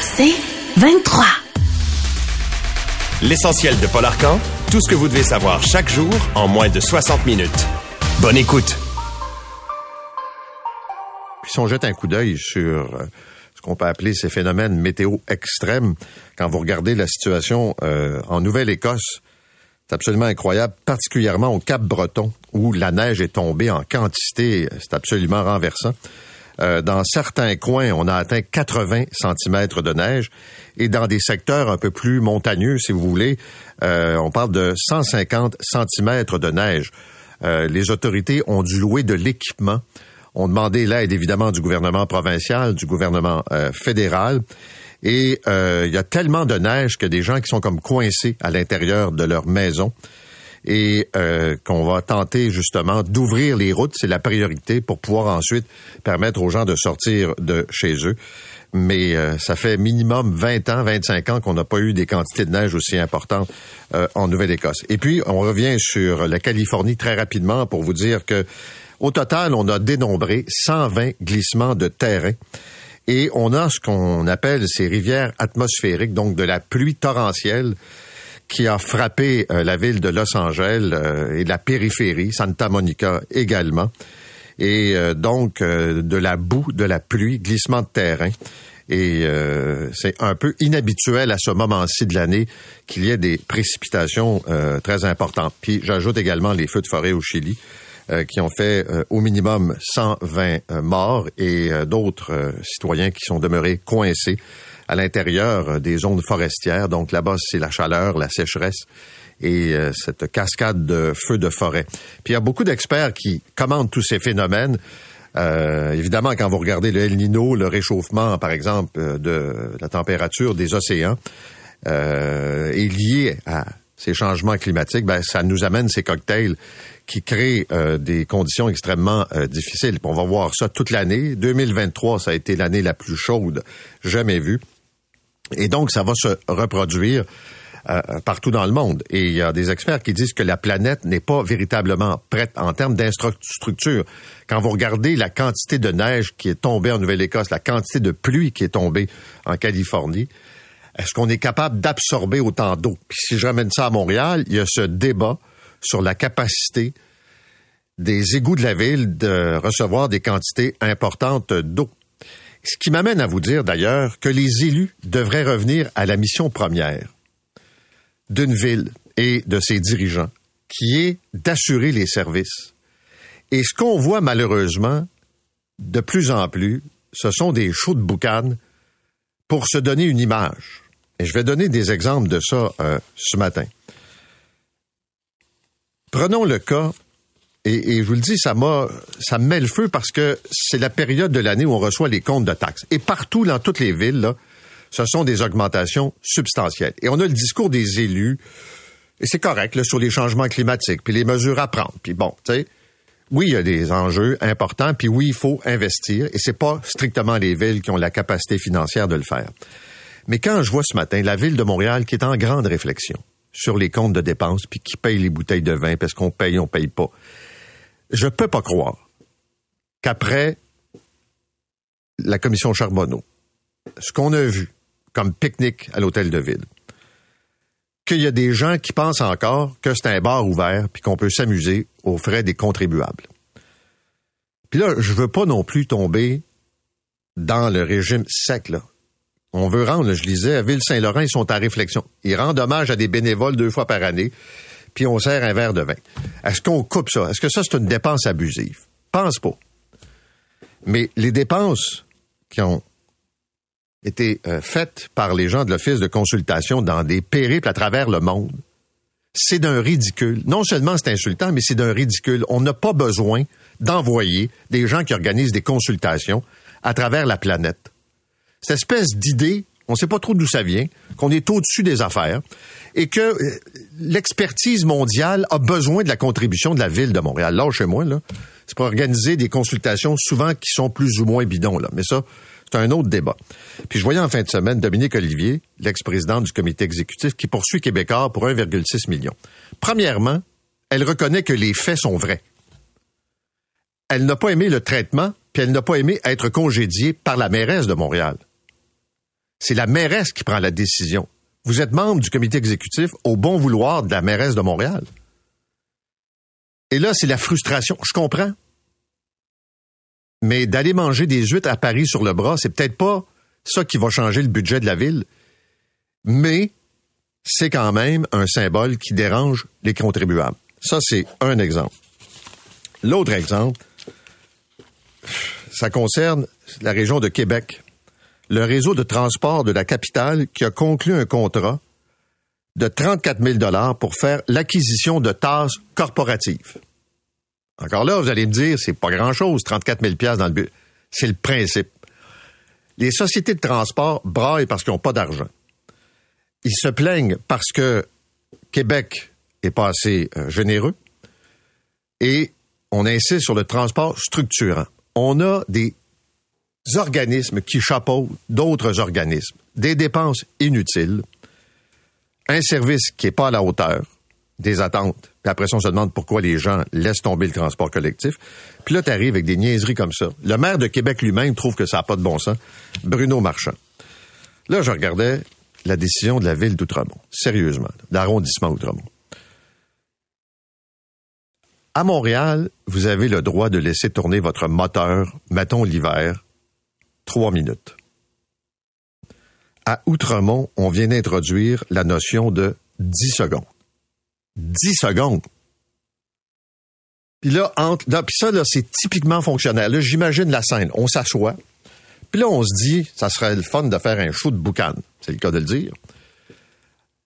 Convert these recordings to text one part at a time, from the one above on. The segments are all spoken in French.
C'est 23. L'essentiel de Paul Arcan, tout ce que vous devez savoir chaque jour en moins de 60 minutes. Bonne écoute. Puis si on jette un coup d'œil sur euh, ce qu'on peut appeler ces phénomènes météo extrêmes, quand vous regardez la situation euh, en Nouvelle-Écosse, c'est absolument incroyable, particulièrement au Cap Breton, où la neige est tombée en quantité, c'est absolument renversant. Euh, dans certains coins, on a atteint 80 cm de neige et dans des secteurs un peu plus montagneux, si vous voulez, euh, on parle de 150 cm de neige. Euh, les autorités ont dû louer de l'équipement, ont demandé l'aide évidemment du gouvernement provincial, du gouvernement fédéral. Et il y a tellement de neige que des gens qui sont comme coincés à l'intérieur de leur maison et euh, qu'on va tenter justement d'ouvrir les routes. C'est la priorité pour pouvoir ensuite permettre aux gens de sortir de chez eux. Mais euh, ça fait minimum 20 ans, 25 ans qu'on n'a pas eu des quantités de neige aussi importantes euh, en Nouvelle-Écosse. Et puis, on revient sur la Californie très rapidement pour vous dire que au total, on a dénombré 120 glissements de terrain. Et on a ce qu'on appelle ces rivières atmosphériques, donc de la pluie torrentielle qui a frappé euh, la ville de Los Angeles euh, et la périphérie, Santa Monica également. Et euh, donc de la boue, de la pluie, glissement de terrain. Et c'est un peu inhabituel à ce moment-ci de l'année qu'il y ait des précipitations très importantes. Puis j'ajoute également les feux de forêt au Chili qui ont fait au minimum 120 morts et d'autres citoyens qui sont demeurés coincés à l'intérieur euh, des zones forestières. Donc là-bas, c'est la chaleur, la sécheresse et euh, cette cascade de feux de forêt. Puis il y a beaucoup d'experts qui commandent tous ces phénomènes. Euh, évidemment, quand vous regardez le El Nino, le réchauffement, par exemple, de la température des océans, euh, est lié à ces changements climatiques, ben, ça nous amène ces cocktails qui créent des conditions extrêmement difficiles. on va voir ça toute l'année. 2023, ça a été l'année la plus chaude jamais vue. Et donc, ça va se reproduire euh, partout dans le monde. Et il y a des experts qui disent que la planète n'est pas véritablement prête en termes d'infrastructure. Quand vous regardez la quantité de neige qui est tombée en Nouvelle-Écosse, la quantité de pluie qui est tombée en Californie, est-ce qu'on est capable d'absorber autant d'eau? Puis si je ramène ça à Montréal, il y a ce débat sur la capacité des égouts de la ville de recevoir des quantités importantes d'eau. Ce qui m'amène à vous dire d'ailleurs que les élus devraient revenir à la mission première d'une ville et de ses dirigeants, qui est d'assurer les services. Et ce qu'on voit malheureusement de plus en plus, ce sont des shows de boucan pour se donner une image. Et je vais donner des exemples de ça euh, ce matin. Prenons le cas et, je vous le dis, ça m'a, ça me met le feu parce que c'est la période de l'année où on reçoit les comptes de taxes. Et partout, dans toutes les villes, là, ce sont des augmentations substantielles. Et on a le discours des élus, et c'est correct, là, sur les changements climatiques, puis les mesures à prendre. Puis bon, tu sais, oui, il y a des enjeux importants, puis oui, il faut investir, et c'est pas strictement les villes qui ont la capacité financière de le faire. Mais quand je vois ce matin la ville de Montréal qui est en grande réflexion sur les comptes de dépenses, puis qui paye les bouteilles de vin parce qu'on paye, on paye pas, je peux pas croire qu'après la commission Charbonneau, ce qu'on a vu comme pique-nique à l'hôtel de ville, qu'il y a des gens qui pensent encore que c'est un bar ouvert puis qu'on peut s'amuser aux frais des contribuables. Puis là, je veux pas non plus tomber dans le régime sec, là. On veut rendre, je disais, à Ville-Saint-Laurent, ils sont à réflexion. Ils rendent hommage à des bénévoles deux fois par année puis on sert un verre de vin. Est-ce qu'on coupe ça? Est-ce que ça, c'est une dépense abusive? Pense pas. Mais les dépenses qui ont été euh, faites par les gens de l'Office de consultation dans des périples à travers le monde, c'est d'un ridicule. Non seulement c'est insultant, mais c'est d'un ridicule. On n'a pas besoin d'envoyer des gens qui organisent des consultations à travers la planète. Cette espèce d'idée, on ne sait pas trop d'où ça vient, qu'on est au-dessus des affaires et que euh, l'expertise mondiale a besoin de la contribution de la ville de Montréal. Là, chez moi, là, c'est pour organiser des consultations souvent qui sont plus ou moins bidons, là. Mais ça, c'est un autre débat. Puis je voyais en fin de semaine Dominique Olivier, l'ex-président du comité exécutif, qui poursuit Québécois pour 1,6 million. Premièrement, elle reconnaît que les faits sont vrais. Elle n'a pas aimé le traitement, puis elle n'a pas aimé être congédiée par la mairesse de Montréal. C'est la mairesse qui prend la décision. Vous êtes membre du comité exécutif au bon vouloir de la mairesse de Montréal. Et là, c'est la frustration. Je comprends. Mais d'aller manger des huîtres à Paris sur le bras, c'est peut-être pas ça qui va changer le budget de la ville. Mais c'est quand même un symbole qui dérange les contribuables. Ça, c'est un exemple. L'autre exemple, ça concerne la région de Québec le réseau de transport de la capitale qui a conclu un contrat de 34 000 dollars pour faire l'acquisition de tasses corporatives. Encore là, vous allez me dire, c'est pas grand-chose, 34 000 dans le but. C'est le principe. Les sociétés de transport braillent parce qu'ils n'ont pas d'argent. Ils se plaignent parce que Québec est pas assez euh, généreux et on insiste sur le transport structurant. On a des organismes qui chapeautent d'autres organismes, des dépenses inutiles, un service qui n'est pas à la hauteur des attentes. Puis après ça, on se demande pourquoi les gens laissent tomber le transport collectif. Puis là, tu arrives avec des niaiseries comme ça. Le maire de Québec lui-même trouve que ça n'a pas de bon sens. Bruno Marchand. Là, je regardais la décision de la ville d'Outremont. Sérieusement, l'arrondissement Outremont. À Montréal, vous avez le droit de laisser tourner votre moteur, mettons l'hiver, minutes. À Outremont, on vient d'introduire la notion de 10 secondes. 10 secondes. Puis là, ça, c'est typiquement fonctionnel. Là, j'imagine la scène. On s'assoit. Puis là, on se dit, ça serait le fun de faire un show de boucan. C'est le cas de le dire.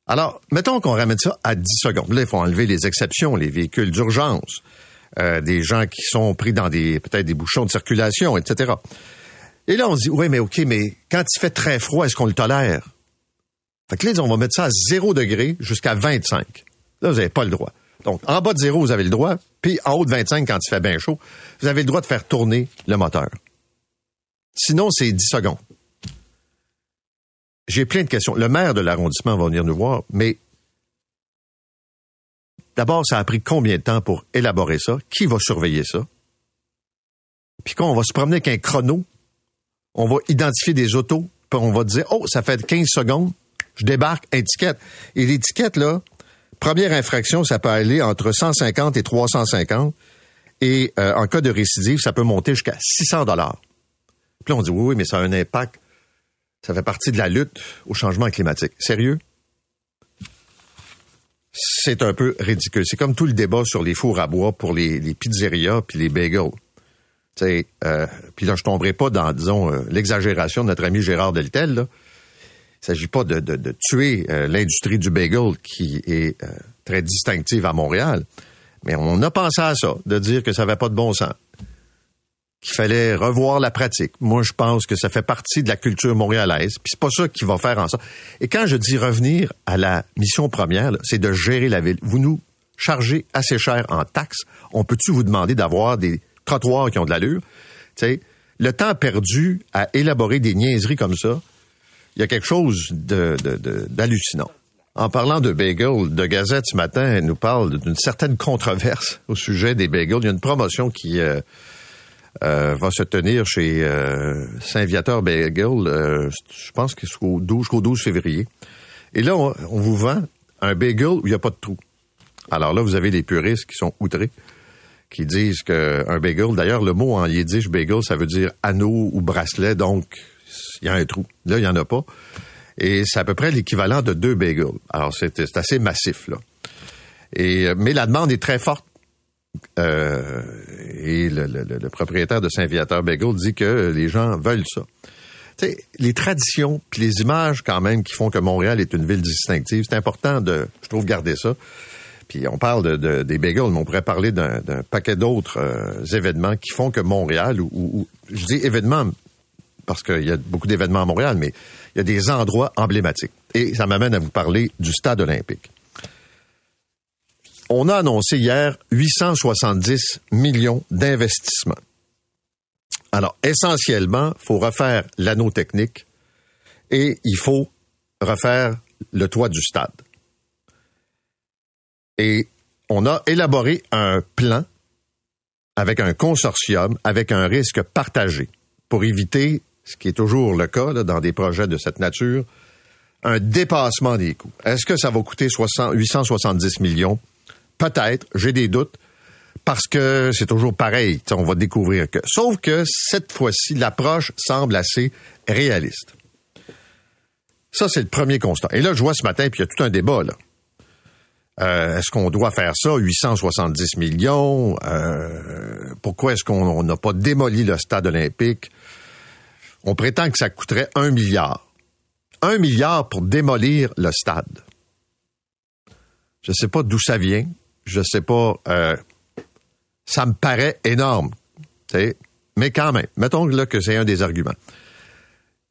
Alors, mettons qu'on ramène ça à 10 secondes. Là, il faut enlever les exceptions, les véhicules d'urgence, euh, des gens qui sont pris dans des peut-être des bouchons de circulation, etc. Et là, on dit, oui, mais OK, mais quand il fait très froid, est-ce qu'on le tolère? Fait que là, on va mettre ça à 0 degré jusqu'à 25. Là, vous n'avez pas le droit. Donc, en bas de 0, vous avez le droit. Puis, en haut de 25, quand il fait bien chaud, vous avez le droit de faire tourner le moteur. Sinon, c'est 10 secondes. J'ai plein de questions. Le maire de l'arrondissement va venir nous voir, mais d'abord, ça a pris combien de temps pour élaborer ça? Qui va surveiller ça? Puis quand on va se promener avec un chrono on va identifier des autos, puis on va dire, oh, ça fait 15 secondes, je débarque, étiquette. Et l'étiquette, là, première infraction, ça peut aller entre 150 et 350. Et euh, en cas de récidive, ça peut monter jusqu'à 600 dollars. Puis là, on dit, oui, oui, mais ça a un impact. Ça fait partie de la lutte au changement climatique. Sérieux? C'est un peu ridicule. C'est comme tout le débat sur les fours à bois pour les, les pizzerias puis les bagels. Euh, puis là, je tomberai pas dans, disons, euh, l'exagération de notre ami Gérard Deltel. Là. Il s'agit pas de, de, tuer euh, l'industrie du bagel qui est très distinctive à Montréal. Mais on a pensé à ça, de dire que ça n'avait pas de bon sens, qu'il fallait revoir la pratique. Moi, je pense que ça fait partie de la culture montréalaise, puis c'est pas ça qui va faire en sorte. Et quand je dis revenir à la mission première, c'est de gérer la ville. Vous nous chargez assez cher en taxes. On peut-tu vous demander d'avoir des trottoirs qui ont de l'allure. Tu sais, le temps perdu à élaborer des niaiseries comme ça, il y a quelque chose d'hallucinant. En parlant de bagels, de Gazette ce matin, elle nous parle d'une certaine controverse au sujet des bagels. Il y a une promotion qui euh, euh, va se tenir chez euh, Saint-Viateur Bagel, je pense que jusqu'au 12, 12 février. Et là, on, vous vend un bagel où il n'y a pas de trou. Alors là, vous avez les puristes qui sont outrés qui disent qu'un bagel, d'ailleurs, le mot en yiddish bagel, ça veut dire anneau ou bracelet, donc il y a un trou. Là, il n'y en a pas. Et c'est à peu près l'équivalent de deux bagels. Alors, c'est assez massif, là. Et, mais la demande est très forte. Euh, et le, le, propriétaire de Saint-Viateur Bagel dit que les gens veulent ça. les traditions, puis les images quand même qui font que Montréal est une ville distinctive, c'est important de, je trouve, garder ça. Puis on parle de, des bagels, mais on pourrait parler d'un paquet d'autres euh, événements qui font que Montréal, ou, je dis événements parce qu'il y a beaucoup d'événements à Montréal, mais il y a des endroits emblématiques. Et ça m'amène à vous parler du stade olympique. On a annoncé hier 870 millions d'investissements. Alors, essentiellement, il faut refaire l'anneau technique et il faut refaire le toit du stade. Et on a élaboré un plan avec un consortium, avec un risque partagé, pour éviter, ce qui est toujours le cas dans des projets de cette nature, un dépassement des coûts. Est-ce que ça va coûter 870 millions? Peut-être, j'ai des doutes, parce que c'est toujours pareil, on va découvrir que. Sauf que cette fois-ci, l'approche semble assez réaliste. Ça, c'est le premier constat. Et là, je vois ce matin, puis il y a tout un débat, là. Euh, est-ce qu'on doit faire ça, 870 millions? Euh, pourquoi est-ce qu'on n'a pas démoli le stade olympique? On prétend que ça coûterait un milliard. Un milliard pour démolir le stade. Je ne sais pas d'où ça vient. Je ne sais pas. Euh, ça me paraît énorme. Mais quand même, mettons là que c'est un des arguments.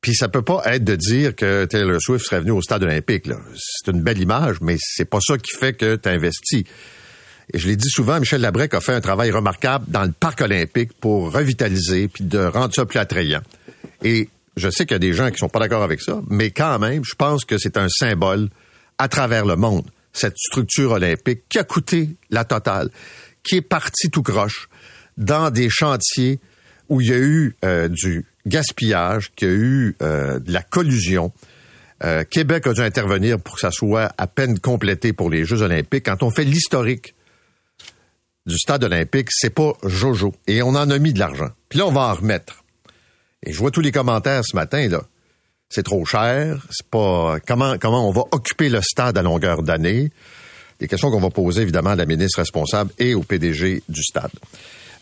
Puis ça peut pas être de dire que Taylor Swift serait venu au stade olympique. C'est une belle image, mais c'est pas ça qui fait que tu investis. Et je l'ai dit souvent, Michel Labrec a fait un travail remarquable dans le parc olympique pour revitaliser puis de rendre ça plus attrayant. Et je sais qu'il y a des gens qui sont pas d'accord avec ça, mais quand même, je pense que c'est un symbole à travers le monde, cette structure olympique qui a coûté la totale, qui est partie tout croche dans des chantiers où il y a eu euh, du gaspillage, qu'il a eu euh, de la collusion. Euh, Québec a dû intervenir pour que ça soit à peine complété pour les Jeux olympiques. Quand on fait l'historique du stade olympique, c'est pas Jojo. Et on en a mis de l'argent. Puis là, on va en remettre. Et je vois tous les commentaires ce matin, là. C'est trop cher. C'est pas comment comment on va occuper le stade à longueur d'année? Des questions qu'on va poser évidemment à la ministre responsable et au PDG du stade.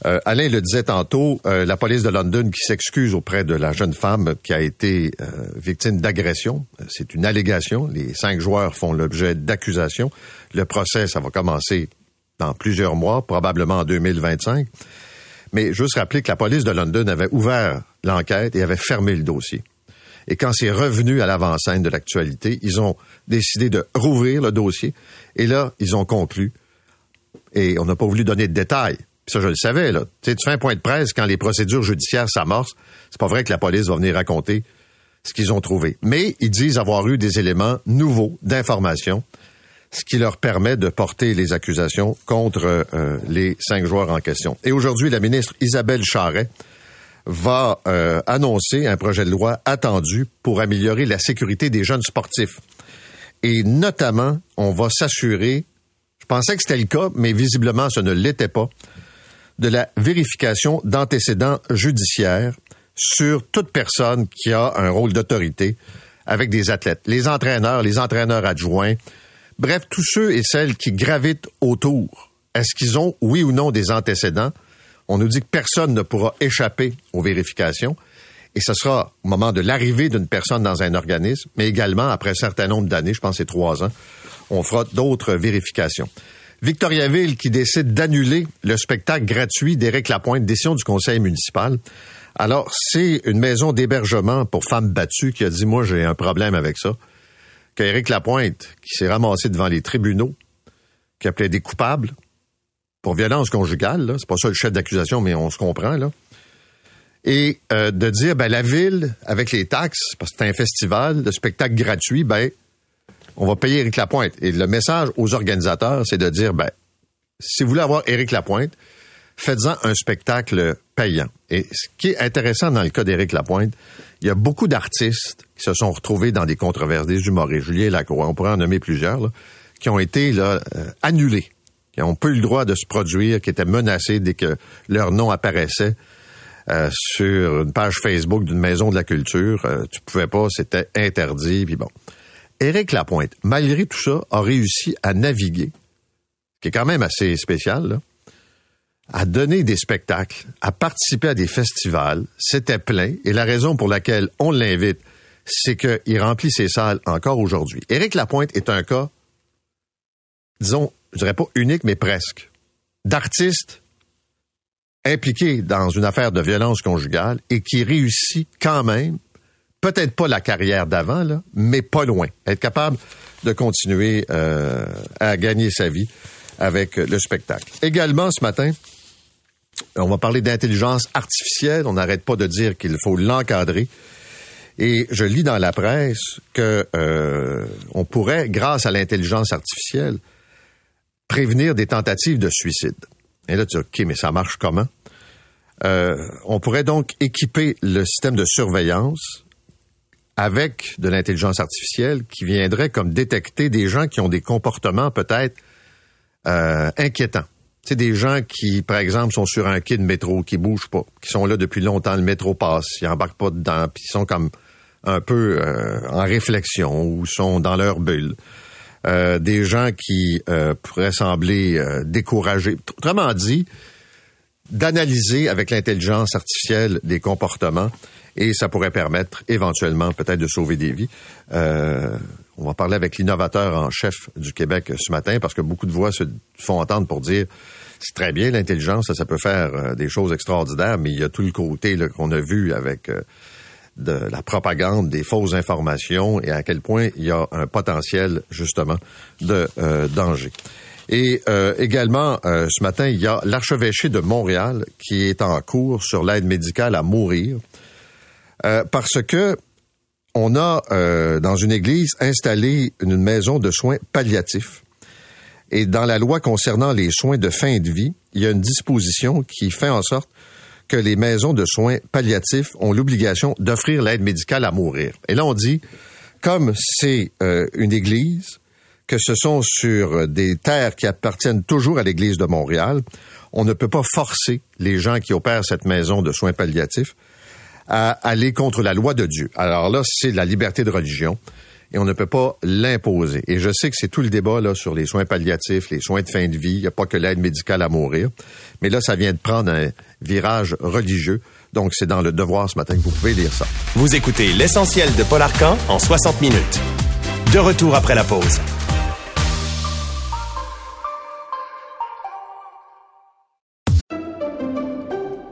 Euh, Alain le disait tantôt, euh, la police de London qui s'excuse auprès de la jeune femme qui a été euh, victime d'agression. C'est une allégation. Les cinq joueurs font l'objet d'accusations. Le procès, ça va commencer dans plusieurs mois, probablement en 2025. Mais juste rappeler que la police de London avait ouvert l'enquête et avait fermé le dossier. Et quand c'est revenu à l'avant-scène de l'actualité, ils ont décidé de rouvrir le dossier. Et là, ils ont conclu. Et on n'a pas voulu donner de détails ça, je le savais, là. Tu, fais un point de presse quand les procédures judiciaires s'amorcent. C'est pas vrai que la police va venir raconter ce qu'ils ont trouvé. Mais ils disent avoir eu des éléments nouveaux d'information, ce qui leur permet de porter les accusations contre euh, les cinq joueurs en question. Et aujourd'hui, la ministre Isabelle Charret va euh, annoncer un projet de loi attendu pour améliorer la sécurité des jeunes sportifs. Et notamment, on va s'assurer, je pensais que c'était le cas, mais visiblement ce ne l'était pas, de la vérification d'antécédents judiciaires sur toute personne qui a un rôle d'autorité avec des athlètes, les entraîneurs, les entraîneurs adjoints, bref, tous ceux et celles qui gravitent autour. Est-ce qu'ils ont, oui ou non, des antécédents? On nous dit que personne ne pourra échapper aux vérifications. Et ce sera au moment de l'arrivée d'une personne dans un organisme, mais également après un certain nombre d'années, je pense que c'est trois ans, on fera d'autres vérifications. Victoriaville qui décide d'annuler le spectacle gratuit d'Éric Lapointe, décision du conseil municipal. Alors, c'est une maison d'hébergement pour femmes battues qui a dit, moi, j'ai un problème avec ça. Qu'Éric Lapointe, qui s'est ramassé devant les tribunaux, qui a plaidé coupable pour violence conjugale. C'est pas ça le chef d'accusation, mais on se comprend, là. Et euh, de dire, ben, la ville, avec les taxes, parce que c'est un festival, de spectacle gratuit, ben, on va payer Éric Lapointe. Et le message aux organisateurs, c'est de dire, ben, si vous voulez avoir Éric Lapointe, faites-en un spectacle payant. Et ce qui est intéressant dans le cas d'Éric Lapointe, il y a beaucoup d'artistes qui se sont retrouvés dans des controverses, des humoristes, Julien Lacroix, on pourrait en nommer plusieurs, qui ont été là, euh, annulés, qui n'ont pas le droit de se produire, qui étaient menacés dès que leur nom apparaissait euh, sur une page Facebook d'une maison de la culture. Euh, tu pouvais pas, c'était interdit, puis bon. Éric Lapointe, malgré tout ça, a réussi à naviguer, qui est quand même assez spécial, à donner des spectacles, à participer à des festivals. C'était plein. Et la raison pour laquelle on l'invite, c'est qu'il remplit ses salles encore aujourd'hui. Éric Lapointe est un cas, disons, je dirais pas unique, mais presque, d'artiste impliqué dans une affaire de violence conjugale et qui réussit quand même, peut-être pas la carrière d'avant, là, mais pas loin. Être capable de continuer euh, à gagner sa vie avec le spectacle. Également, ce matin, on va parler d'intelligence artificielle. On n'arrête pas de dire qu'il faut l'encadrer. Et je lis dans la presse que euh, on pourrait, grâce à l'intelligence artificielle, prévenir des tentatives de suicide. Et là, tu dis, OK, mais ça marche comment? Euh, on pourrait donc équiper le système de surveillance avec de l'intelligence artificielle qui viendrait comme détecter des gens qui ont des comportements peut-être euh, inquiétants. C'est des gens qui, par exemple, sont sur un quai de métro, qui bougent pas, qui sont là depuis longtemps, le métro passe, ils embarquent pas dedans, puis ils sont comme un peu euh, en réflexion ou sont dans leur bulle. Euh, des gens qui euh, pourraient sembler euh, découragés. Autrement dit, d'analyser avec l'intelligence artificielle des comportements et ça pourrait permettre éventuellement peut-être de sauver des vies. Euh, on va parler avec l'innovateur en chef du Québec ce matin parce que beaucoup de voix se font entendre pour dire c'est très bien l'intelligence, ça, peut faire euh, des choses extraordinaires, mais il y a tout le côté qu'on a vu avec euh, de la propagande, des fausses informations et à quel point il y a un potentiel justement de danger. Et également, ce matin, il y a l'archevêché de Montréal qui est en cours sur l'aide médicale à mourir. Euh, parce que on a euh, dans une église installé une maison de soins palliatifs. Et dans la loi concernant les soins de fin de vie, il y a une disposition qui fait en sorte que les maisons de soins palliatifs ont l'obligation d'offrir l'aide médicale à mourir. Et là, on dit, comme c'est euh, une église, que ce sont sur des terres qui appartiennent toujours à l'Église de Montréal, on ne peut pas forcer les gens qui opèrent cette maison de soins palliatifs à aller contre la loi de Dieu. Alors là, c'est la liberté de religion et on ne peut pas l'imposer. Et je sais que c'est tout le débat là sur les soins palliatifs, les soins de fin de vie. Il n'y a pas que l'aide médicale à mourir. Mais là, ça vient de prendre un virage religieux. Donc, c'est dans le devoir ce matin que vous pouvez lire ça. Vous écoutez l'essentiel de Paul Arcan en 60 minutes. De retour après la pause.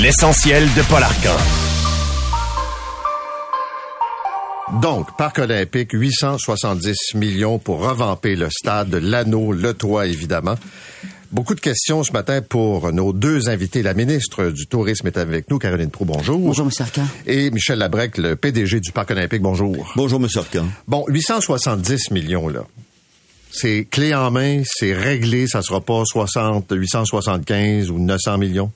L'essentiel de Paul Arcan. Donc, Parc olympique, 870 millions pour revamper le stade, l'anneau, le toit, évidemment. Beaucoup de questions ce matin pour nos deux invités. La ministre du Tourisme est avec nous, Caroline Proux, bonjour. Bonjour, M. Arcan. Et Michel Labrec, le PDG du Parc olympique, bonjour. Bonjour, M. Arcan. Bon, 870 millions, là. C'est clé en main, c'est réglé, ça sera pas 60, 875 ou 900 millions?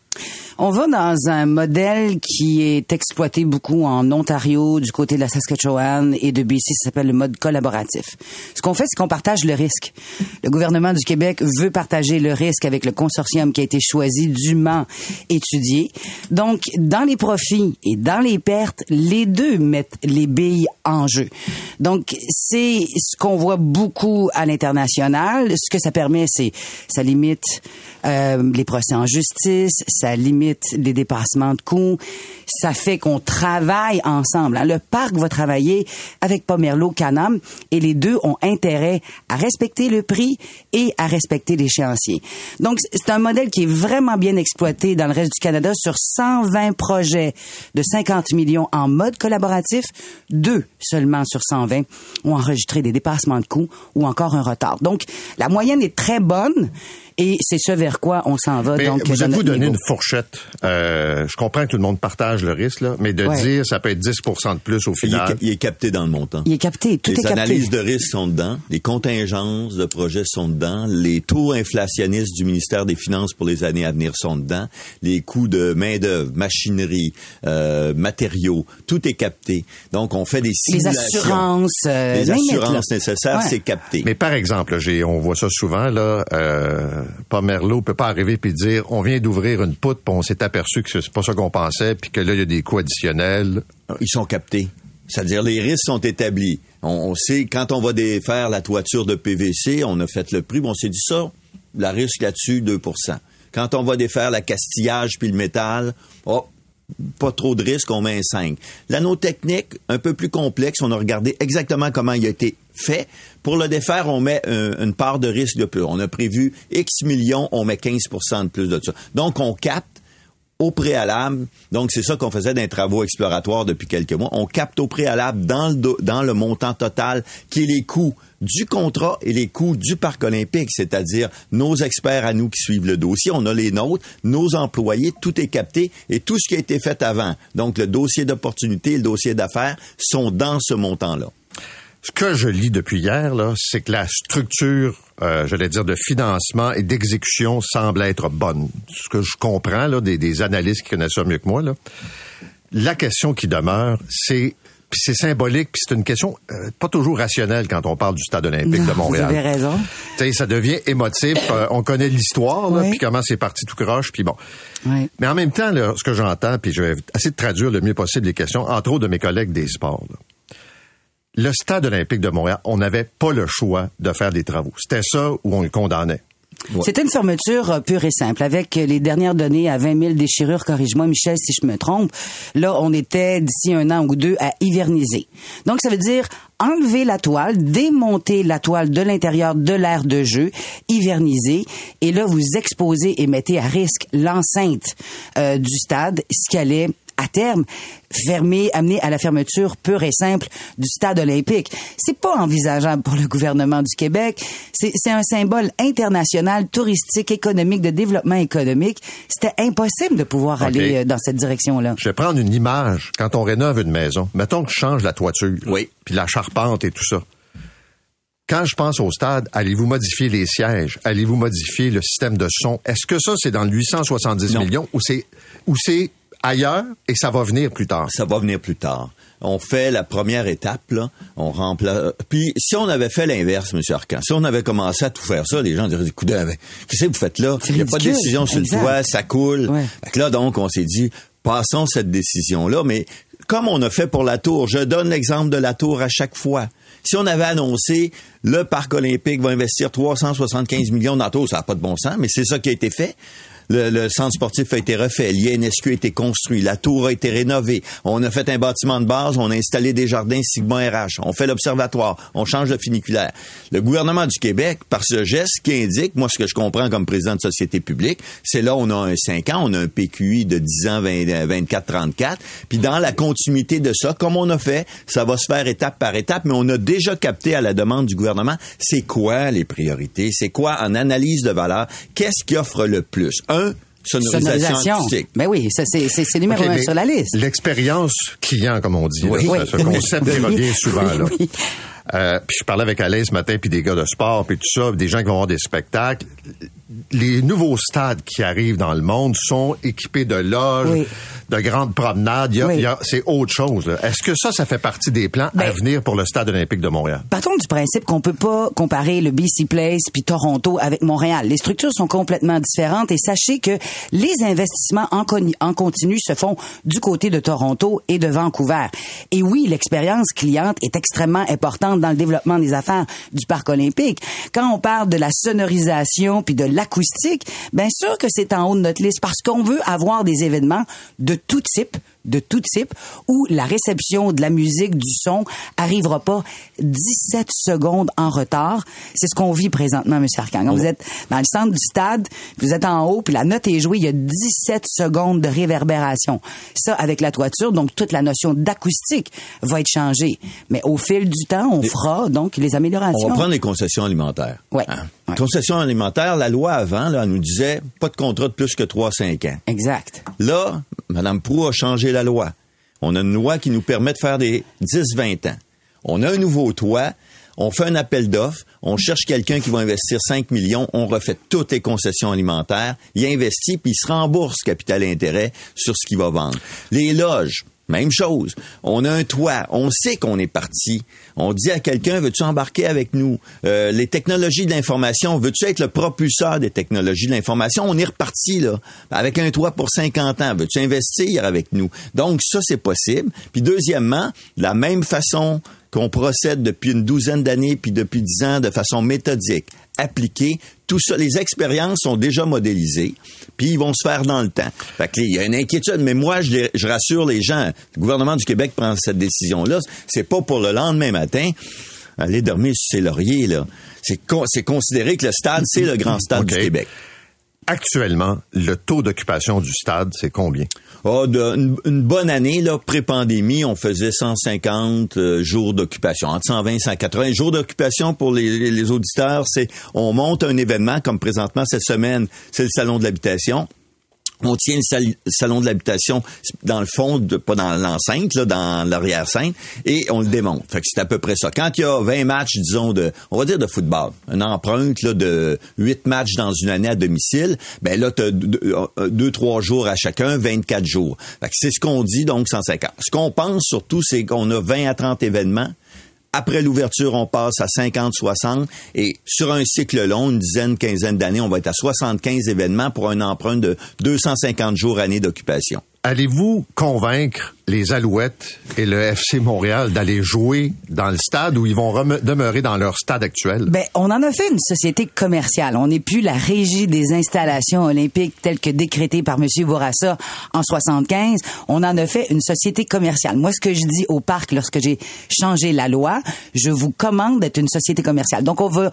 On va dans un modèle qui est exploité beaucoup en Ontario, du côté de la Saskatchewan et de BC, ça s'appelle le mode collaboratif. Ce qu'on fait, c'est qu'on partage le risque. Le gouvernement du Québec veut partager le risque avec le consortium qui a été choisi, dûment étudié. Donc, dans les profits et dans les pertes, les deux mettent les billes en jeu. Donc, c'est ce qu'on voit beaucoup à l'international. Ce que ça permet, c'est ça limite euh, les procès en justice, limite les dépassements de coûts. Ça fait qu'on travaille ensemble. Hein. Le parc va travailler avec Pomerleau, Canam, et les deux ont intérêt à respecter le prix et à respecter l'échéancier. Donc, c'est un modèle qui est vraiment bien exploité dans le reste du Canada sur 120 projets de 50 millions en mode collaboratif. Deux seulement sur 120 ont enregistré des dépassements de coûts ou encore un retard. Donc, la moyenne est très bonne. Et c'est ce vers quoi on s'en va. donc, vous avez-vous donné une fourchette? Euh, je comprends que tout le monde partage le risque, là, mais de dire ça peut être 10 de plus au final. Il est, capté dans le montant. Il est capté, tout les est capté. Les analyses de risque sont dedans, les contingences de projets sont dedans, les taux inflationnistes du ministère des Finances pour les années à venir sont dedans, les coûts de main-d'œuvre, machinerie, euh, matériaux, tout est capté. Donc, on fait des simulations. Les assurances, euh, les assurances nécessaires, c'est capté. Mais par exemple, j'ai, on voit ça souvent, là, euh, Pomerleau peut pas arriver puis dire on vient d'ouvrir une poutre, puis on s'est aperçu que c'est pas ça qu'on pensait, puis que là, il y a des coûts additionnels. Ils sont captés. C'est-à-dire, les risques sont établis. On, sait, quand on va défaire la toiture de PVC, on a fait le prix, on s'est dit ça, la risque là-dessus, 2% Quand on va défaire la castillage puis le métal, oh, pas trop de risque, on met un 5. Nanotechnique, un peu plus complexe, on a regardé exactement comment il a été fait. Pour le défaire, on met un- une part de risque de plus. On a prévu X millions, on met 15 de plus de ça. Donc, on capte au préalable, donc c'est ça qu'on faisait dans les travaux exploratoires depuis quelques mois, on capte au préalable dans le, dans le montant total qui est les coûts du contrat et les coûts du parc olympique, c'est-à-dire nos experts à nous qui suivent le dossier, on a les nôtres, nos employés, tout est capté et tout ce qui a été fait avant, donc le dossier d'opportunité et le dossier d'affaires sont dans ce montant-là. Ce que je lis depuis hier, là, c'est que la structure, euh, j'allais dire, de financement et d'exécution semble être bonne. Ce que je comprends là, des, des analystes qui connaissent ça mieux que moi, là. la question qui demeure, c'est puis c'est symbolique, puis c'est une question euh, pas toujours rationnelle quand on parle du stade olympique Non, de Montréal. Vous avez raison. Tu sais, ça devient émotif. euh, on connaît l'histoire, Oui. puis comment c'est parti tout croche, puis bon. Oui. Mais en même temps, là, ce que j'entends, puis je vais essayer de traduire le mieux possible les questions, entre autres de mes collègues des sports. là. Le stade olympique de Montréal, on n'avait pas le choix de faire des travaux. C'était ça où on le condamnait. C'était une fermeture euh, pure et simple. Avec euh, les dernières données à 20 000 déchirures, corrige-moi Michel si je me trompe, là on était d'ici un an ou deux à hiverniser. Donc ça veut dire enlever la toile, démonter la toile de l'intérieur de l'aire de jeu, hiverniser, et là vous exposez et mettez à risque l'enceinte euh, du stade, ce qui allait à terme fermer, amener à la fermeture pure et simple du stade olympique. C'est pas envisageable pour le gouvernement du Québec. C'est un symbole international, touristique, économique, de développement économique. C'était impossible de pouvoir aller euh, dans cette direction-là. Je vais prendre une image. Quand on rénove une maison, mettons que je change la toiture, Oui. puis la charpente et tout ça. Quand je pense au stade, allez-vous modifier les sièges? Allez-vous modifier le système de son? Est-ce que ça, c'est dans le 870 Non. millions ou c'est ou c'est ailleurs et ça va venir plus tard? Ça va venir plus tard. On fait la première étape, là. On remplace. Puis si on avait fait l'inverse, M. Arcan, si on avait commencé à tout faire ça, les gens diraient écoutez, mais qu'est-ce que vous faites là? Il n'y a pas de décision sur Exact. le toit, ça coule. Ouais. Fait que là, donc, on s'est dit, passons cette décision-là, mais comme on a fait pour la tour, je donne l'exemple de la tour à chaque fois. Si on avait annoncé le parc olympique va investir 375 millions dans la tour, ça n'a pas de bon sens, mais c'est ça qui a été fait. Le, le centre sportif a été refait, l'INSQ a été construit, la tour a été rénovée, on a fait un bâtiment de base, on a installé des jardins Sigma RH, on fait l'observatoire, on change de funiculaire. Le gouvernement du Québec, par ce geste qui indique, moi ce que je comprends comme président de société publique, c'est là on a un 5 ans, on a un PQI de 10 ans, 20, 24, 34, puis dans la continuité de ça, comme on a fait, ça va se faire étape par étape, mais on a déjà capté à la demande du gouvernement, c'est quoi les priorités, c'est quoi en analyse de valeur, qu'est-ce qui offre le plus? Sonorisation, acoustique. Ben oui, c'est numéro OK, un sur la liste. L'expérience client, comme on dit. là, Oui. ce- Oui. ce concept qui revient souvent. là. Oui. Euh, puis je parlais avec Alain ce matin, puis des gars de sport, puis tout ça, des gens qui vont avoir des spectacles. Les nouveaux stades qui arrivent dans le monde sont équipés de loges, Oui. de grandes promenades. Oui. c'est autre chose. Est-ce que ça, ça fait partie des plans à Ben, venir pour le stade olympique de Montréal? Partons du principe qu'on peut pas comparer le BC Place puis Toronto avec Montréal. Les structures sont complètement différentes et sachez que les investissements en, en continu se font du côté de Toronto et de Vancouver. Et oui, l'expérience cliente est extrêmement importante dans le développement des affaires du parc olympique. Quand on parle de la sonorisation puis de l'acoustique, bien sûr que c'est en haut de notre liste parce qu'on veut avoir des événements de tout type de tout type où la réception de la musique, du son arrivera pas 17 secondes en retard. C'est ce qu'on vit présentement, M. Arcan. Quand vous êtes dans le centre du stade, vous êtes en haut, puis la note est jouée, il y a 17 secondes de réverbération. Ça, avec la toiture, donc toute la notion d'acoustique va être changée. Mais au fil du temps, on fera donc les améliorations. On va prendre les concessions alimentaires. Hein? Ouais. Ouais. Concessions alimentaires, la loi avant, là, nous disait pas de contrat de plus que 3-5 ans. Exact. Là, Mme Proux a changé loi. On a une loi qui nous permet de faire des 10-20 ans. On a un nouveau toit. On fait un appel d'offres. On cherche quelqu'un qui va investir 5 millions. On refait toutes les concessions alimentaires. Il investit, puis il se rembourse capital et intérêt sur ce qu'il va vendre. Les loges. Même chose. On a un toit. On sait qu'on est parti. On dit à quelqu'un, veux-tu embarquer avec nous? Euh, les technologies de l'information, veux-tu être le propulseur des technologies de l'information? On est reparti, là, avec un toit pour 50 ans. Veux-tu investir avec nous? Donc, ça, c'est possible. Puis, deuxièmement, de la même façon qu'on procède depuis une douzaine d'années, puis depuis dix ans, de façon méthodique, appliquée, tout ça, les expériences sont déjà modélisées, puis ils vont se faire dans le temps. Fait que, il y a une inquiétude, mais moi, je, rassure les gens. Le gouvernement du Québec prend cette décision-là. C'est pas pour le lendemain matin. Aller dormir sur ses lauriers, là. C'est con- c'est considéré que le stade, c'est le grand stade du Québec. Actuellement, le taux d'occupation du stade, c'est combien? Ah, une, bonne année, là, pré-pandémie, on faisait 150 euh, jours d'occupation, entre 120 et 180 jours d'occupation pour les auditeurs. C'est, on monte un événement comme présentement cette semaine, c'est le salon de l'habitation. On tient le sal- salon de l'habitation dans le fond, pas dans l'enceinte, dans l'arrière-scène, et on le démonte. Fait c'est à peu près ça. Quand il y a 20 matchs, disons, de, on va dire de football, une empreinte là, de 8 matchs dans une année à domicile, ben là, tu as 2 trois jours à chacun, 24 jours. Fait que c'est ce qu'on dit, donc 150. Ce qu'on pense surtout, c'est qu'on a 20 à 30 événements. Après l'ouverture, on passe à 50-60 et sur un cycle long, une dizaine, quinzaine d'années, on va être à 75 événements pour un emprunt de 250 jours année d'occupation. Allez-vous convaincre les Alouettes et le FC Montréal d'aller jouer dans le stade où ils vont demeurer dans leur stade actuel? Ben, on en a fait une société commerciale. On n'est plus la régie des installations olympiques telles que décrétées par M. Bourassa en 75. On en a fait une société commerciale. Moi, ce que je dis au parc lorsque j'ai changé la loi, je vous commande d'être une société commerciale. Donc, on va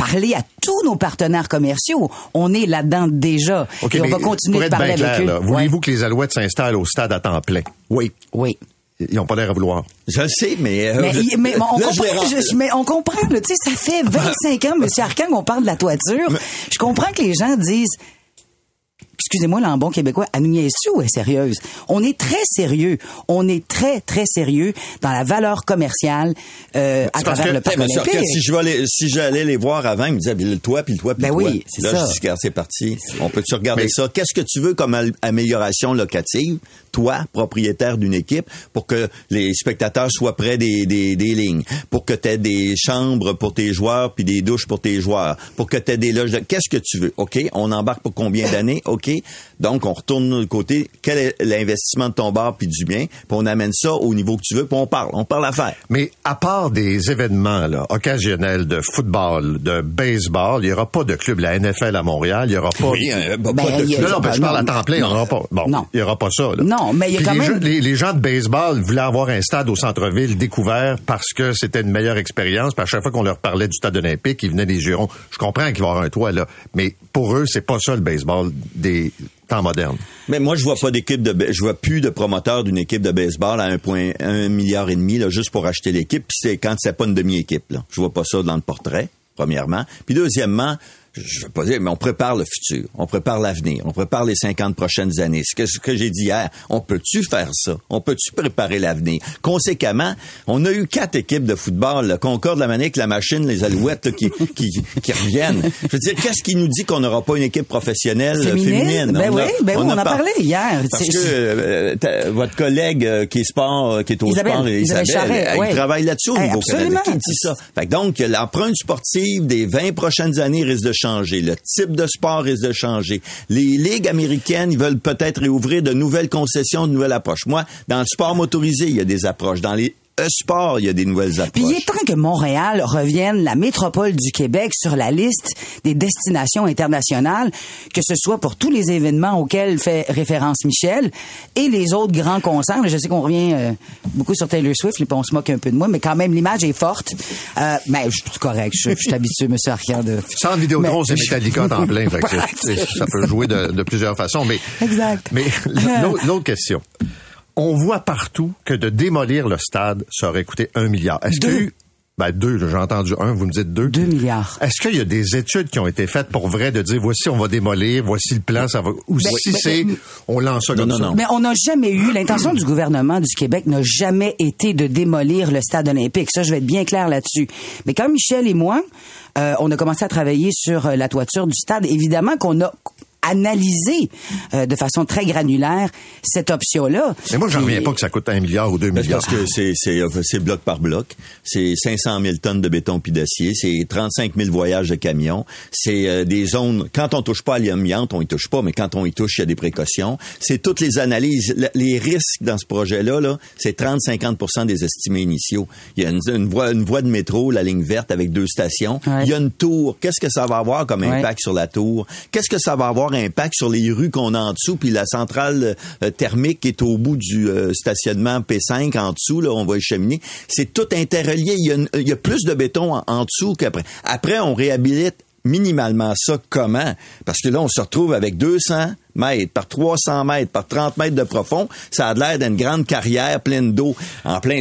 parler à tous nos partenaires commerciaux. On est là-dedans déjà. OK, et on va continuer de parler bien avec clair, eux. voulez-vous que les Alouettes s'installent au stade à temps plein? Oui. Oui. Ils n'ont pas l'air à vouloir. Je le sais, mais... euh, Mais, je- mais on, là, je les comprend, je- mais on comprend, là, tu sais, ça fait 25 ans, Monsieur Arcan, qu'on parle de la toiture. Je comprends que les gens disent, excusez-moi, là, en bon québécois, à nous niaiser ou est sérieuse? On est très sérieux. On est très, très sérieux dans la valeur commerciale euh, à travers que, le parc eh, olympique. Arcand, si je vais aller- si j'allais les voir avant, ils me disaient, le toit, puis le toit, puis Ben le toit. oui, c'est Là, ça. je dis, regarde, c'est parti. On peut-tu regarder Mais- ça? Qu'est-ce que tu veux comme amélioration locative, toi, propriétaire d'une équipe, pour que les spectateurs soient près des, des, des lignes, pour que tu aies des chambres pour tes joueurs, puis des douches pour tes joueurs, pour que tu aies des loges de... Qu'est-ce que tu veux? OK, on embarque pour combien d'années? OK, donc on retourne de l'autre côté. Quel est l'investissement de ton bar, puis du bien? Puis on amène ça au niveau que tu veux, puis on parle. On parle affaires. Mais à part des événements là, occasionnels de football, de baseball, il n'y aura pas de club, la NFL à Montréal, il n'y aura pas... Oui, euh, pas Ben, de il y a- Non, non, ben, je parle à temps plein, il n'y aura pas. Bon, Non. il n'y aura pas ça. Là. Non, mais il y a Puis quand les même- gens- les, les gens de baseball voulaient avoir un stade au centre-ville découvert parce que c'était une meilleure expérience. Puis à chaque fois qu'on leur parlait du stade olympique, ils venaient des Girons. Je comprends qu'il va y avoir un toit là, mais pour eux, c'est pas ça le baseball des Mais moi, je vois pas d'équipe de, je vois plus de promoteurs d'une équipe de baseball à un point, un milliard et demi, là, juste pour acheter l'équipe. C'est quand c'est pas une demi-équipe, là. Je vois pas ça dans le portrait, premièrement. Puis deuxièmement, je veux pas dire, mais on prépare le futur. On prépare l'avenir. On prépare les 50 prochaines années. Ce que, ce que j'ai dit hier, on peut-tu faire ça? On peut-tu préparer l'avenir? Conséquemment, on a eu quatre équipes de football, le Concorde, la Manique, la Machine, les Alouettes, là, qui, qui, qui reviennent. Je veux dire, qu'est-ce qui nous dit qu'on n'aura pas une équipe professionnelle euh, Féminine? féminine? Ben On a- oui, ben oui, on en par- parlait hier. Parce C'est- que euh, votre collègue euh, qui est sport, euh, qui est au Isabelle, sport, Isabelle Charret, elle, ouais. travaille là-dessus au niveau absolument. Canada. Qui dit ça? Fait que donc, l'empreinte sportive des 20 prochaines années risque de changer. Le type de sport risque de changer. Les ligues américaines, veulent peut-être réouvrir de nouvelles concessions, de nouvelles approches. Moi, dans le sport motorisé, il y a des approches. Dans les e-sports, il y a des nouvelles approches. Puis il est temps que Montréal revienne la métropole du Québec sur la liste des destinations internationales, que ce soit pour tous les événements auxquels fait référence Michel et les autres grands concerts. Je sais qu'on revient euh, beaucoup sur Taylor Swift, puis on se moque un peu de moi, mais quand même l'image est forte. Euh, mais je suis correct, je, je suis habitué, Monsieur Arcand. De... Sans Vidéotron, c'est Metallica en plein. Fait que ça peut jouer de, de plusieurs façons. Mais, Exact. Mais l'autre question. On voit partout que de démolir le stade, ça aurait coûté un milliard. Est-ce Deux. qu'il y a eu- Ben deux, j'ai entendu un, vous me dites deux. Deux milliards. Est-ce qu'il y a des études qui ont été faites pour vrai de dire voici on va démolir, voici le plan, ça va ou Ben, si ben, c'est on lance ça Non, comme non, ça? non. Mais on n'a jamais eu, l'intention du gouvernement du Québec n'a jamais été de démolir le stade olympique. Ça, je vais être bien clair là-dessus. Mais quand Michel et moi, euh, on a commencé à travailler sur euh, la toiture du stade, évidemment qu'on a analyser euh, de façon très granulaire cette option-là. Mais moi, j'en reviens pas que ça coûte un milliard ou deux Ben, milliards. parce que c'est, c'est, c'est bloc par bloc. C'est 500 000 tonnes de béton puis d'acier. C'est 35 000 voyages de camions. C'est euh, des zones... Quand on touche pas à l'amiante, on y touche pas, mais quand on y touche, il y a des précautions. C'est toutes les analyses. Le- Les risques dans ce projet-là, là, c'est 30-50 des estimés initiaux. Il y a une, une voie, une voie de métro, la ligne verte, avec deux stations. Ouais. Il y a une tour. Qu'est-ce que ça va avoir comme Ouais. impact sur la tour? Qu'est-ce que ça va avoir impact sur les rues qu'on a en dessous, puis la centrale euh, thermique est au bout du euh, stationnement P5 en dessous, là, on va y cheminer. C'est tout interrelié. Il y a, une- il y a plus de béton en, en dessous qu'après. Après, on réhabilite minimalement ça comment? Parce que là, on se retrouve avec 200 mètres par 300 mètres par 30 mètres de profond. Ça a l'air d'une grande carrière pleine d'eau. En plein.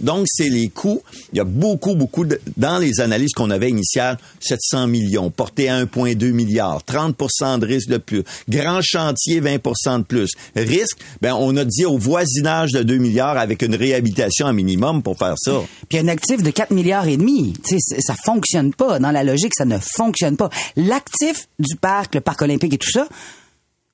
Donc, c'est les coûts. Il y a beaucoup, beaucoup de, dans les analyses qu'on avait initiales, 700 millions, porté à 1,2 milliard, 30% de risque de plus. Grand chantier, 20% de plus. Risque, ben, on a dit au voisinage de 2 milliards avec une réhabilitation à minimum pour faire ça. Puis un actif de 4 milliards et demi, ça fonctionne pas. Dans la logique, ça ne fonctionne pas. L'actif du parc, le parc olympique et tout ça,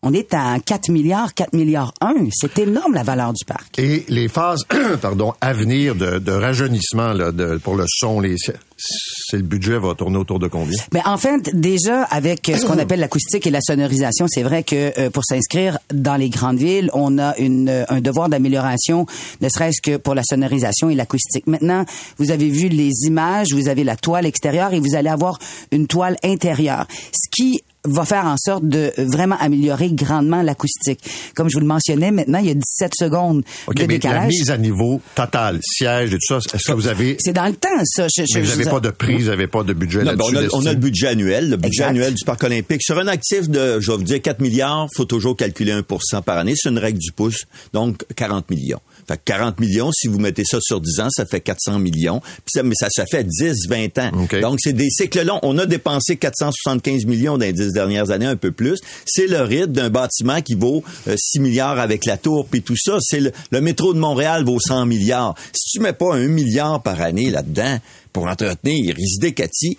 on est à 4 milliards, 4 milliards 1. C'est énorme la valeur du parc. Et les phases, pardon, à venir de, de rajeunissement là, de, pour le son, les, c'est le budget va tourner autour de combien? Mais en fait, déjà avec euh, ce qu'on appelle l'acoustique et la sonorisation, c'est vrai que euh, pour s'inscrire dans les grandes villes, on a une, euh, un devoir d'amélioration, ne serait-ce que pour la sonorisation et l'acoustique. Maintenant, vous avez vu les images, vous avez la toile extérieure et vous allez avoir une toile intérieure, ce qui va faire en sorte de vraiment améliorer grandement l'acoustique. Comme je vous le mentionnais, maintenant, il y a 17 secondes OK, de mais la mise à niveau totale, siège et tout ça, est-ce que vous avez... C'est dans le temps, ça. Je- je- Mais vous n'avez pas de prix, vous n'avez pas de budget Non, ben, là-dessus? on, a, on a d'estime? le budget annuel, le budget Exact. annuel du parc olympique. Sur un actif de, je vais vous dire, 4 milliards, faut toujours calculer 1% par année. C'est une règle du pouce, donc 40 millions. Fait que 40 millions, si vous mettez ça sur 10 ans, ça fait 400 millions. Puis ça, mais ça se fait 10, 20 ans. OK. Donc, c'est des cycles longs. On a dépensé 475 millions dans les 10 dernières années, un peu plus. C'est le rythme d'un bâtiment qui vaut euh, 6 milliards avec la tour puis tout ça. C'est le, le métro de Montréal vaut 100 milliards. Si tu mets pas un milliard par année là-dedans pour entretenir, résider Cathy,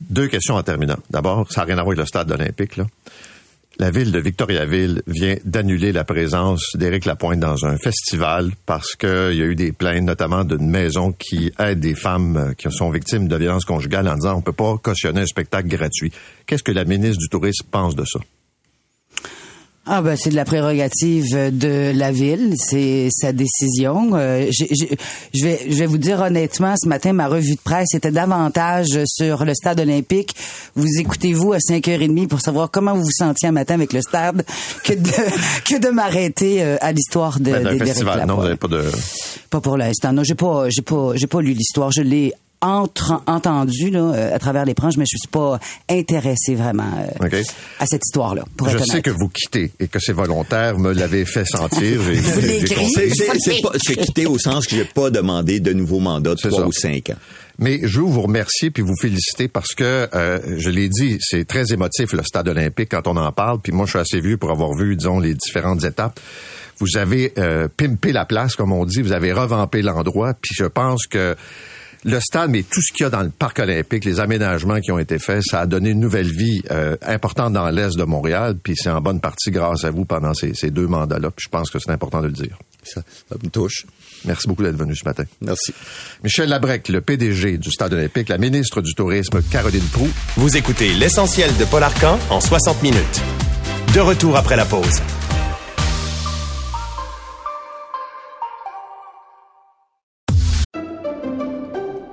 Deux questions en terminant. D'abord, ça n'a rien à voir avec le stade olympique. Là. La ville de Victoriaville vient d'annuler la présence d'Éric Lapointe dans un festival parce qu'il y a eu des plaintes, notamment d'une maison qui aide des femmes euh, qui sont victimes de violences conjugales en disant on peut pas cautionner un spectacle gratuit. Qu'est-ce que la ministre du Tourisme pense de ça? Ah ben c'est de la prérogative de la ville, c'est sa décision. Euh, je vais je vais vous dire honnêtement, ce matin ma revue de presse était davantage sur le stade olympique. Vous écoutez-vous à 5h30 pour savoir comment vous vous sentiez un matin avec le stade que de que de m'arrêter euh, à l'histoire de Ben, d'Éric festival, non, vous n'avez pas de... Pas pour l'instant. Non, j'ai pas j'ai pas j'ai pas lu l'histoire, je l'ai entre, entendu là, euh, à travers les branches, mais je suis pas intéressé vraiment euh, à cette histoire-là. Je être sais que vous quittez et que c'est volontaire, vous me l'avez fait sentir. C'est, quitté au sens que j'ai pas demandé de nouveau mandat de C'est 3 ça. ou 5 ans. Mais je veux vous remercier puis vous féliciter parce que euh, je l'ai dit, c'est très émotif le stade olympique quand on en parle. Puis moi, je suis assez vieux pour avoir vu, disons, les différentes étapes. Vous avez euh, pimpé la place, comme on dit. Vous avez revampé l'endroit. Puis je pense que le stade, mais tout ce qu'il y a dans le parc olympique, les aménagements qui ont été faits, ça a donné une nouvelle vie euh, importante dans l'est de Montréal. Puis c'est en bonne partie grâce à vous pendant ces, ces deux mandats-là. Puis je pense que c'est important de le dire. Ça, ça me touche. Merci beaucoup d'être venu ce matin. Merci. Michel Labrec, le PDG du Stade olympique, la ministre du Tourisme, Caroline Proux. Vous écoutez l'essentiel de Paul Arcan en 60 minutes. De retour après la pause.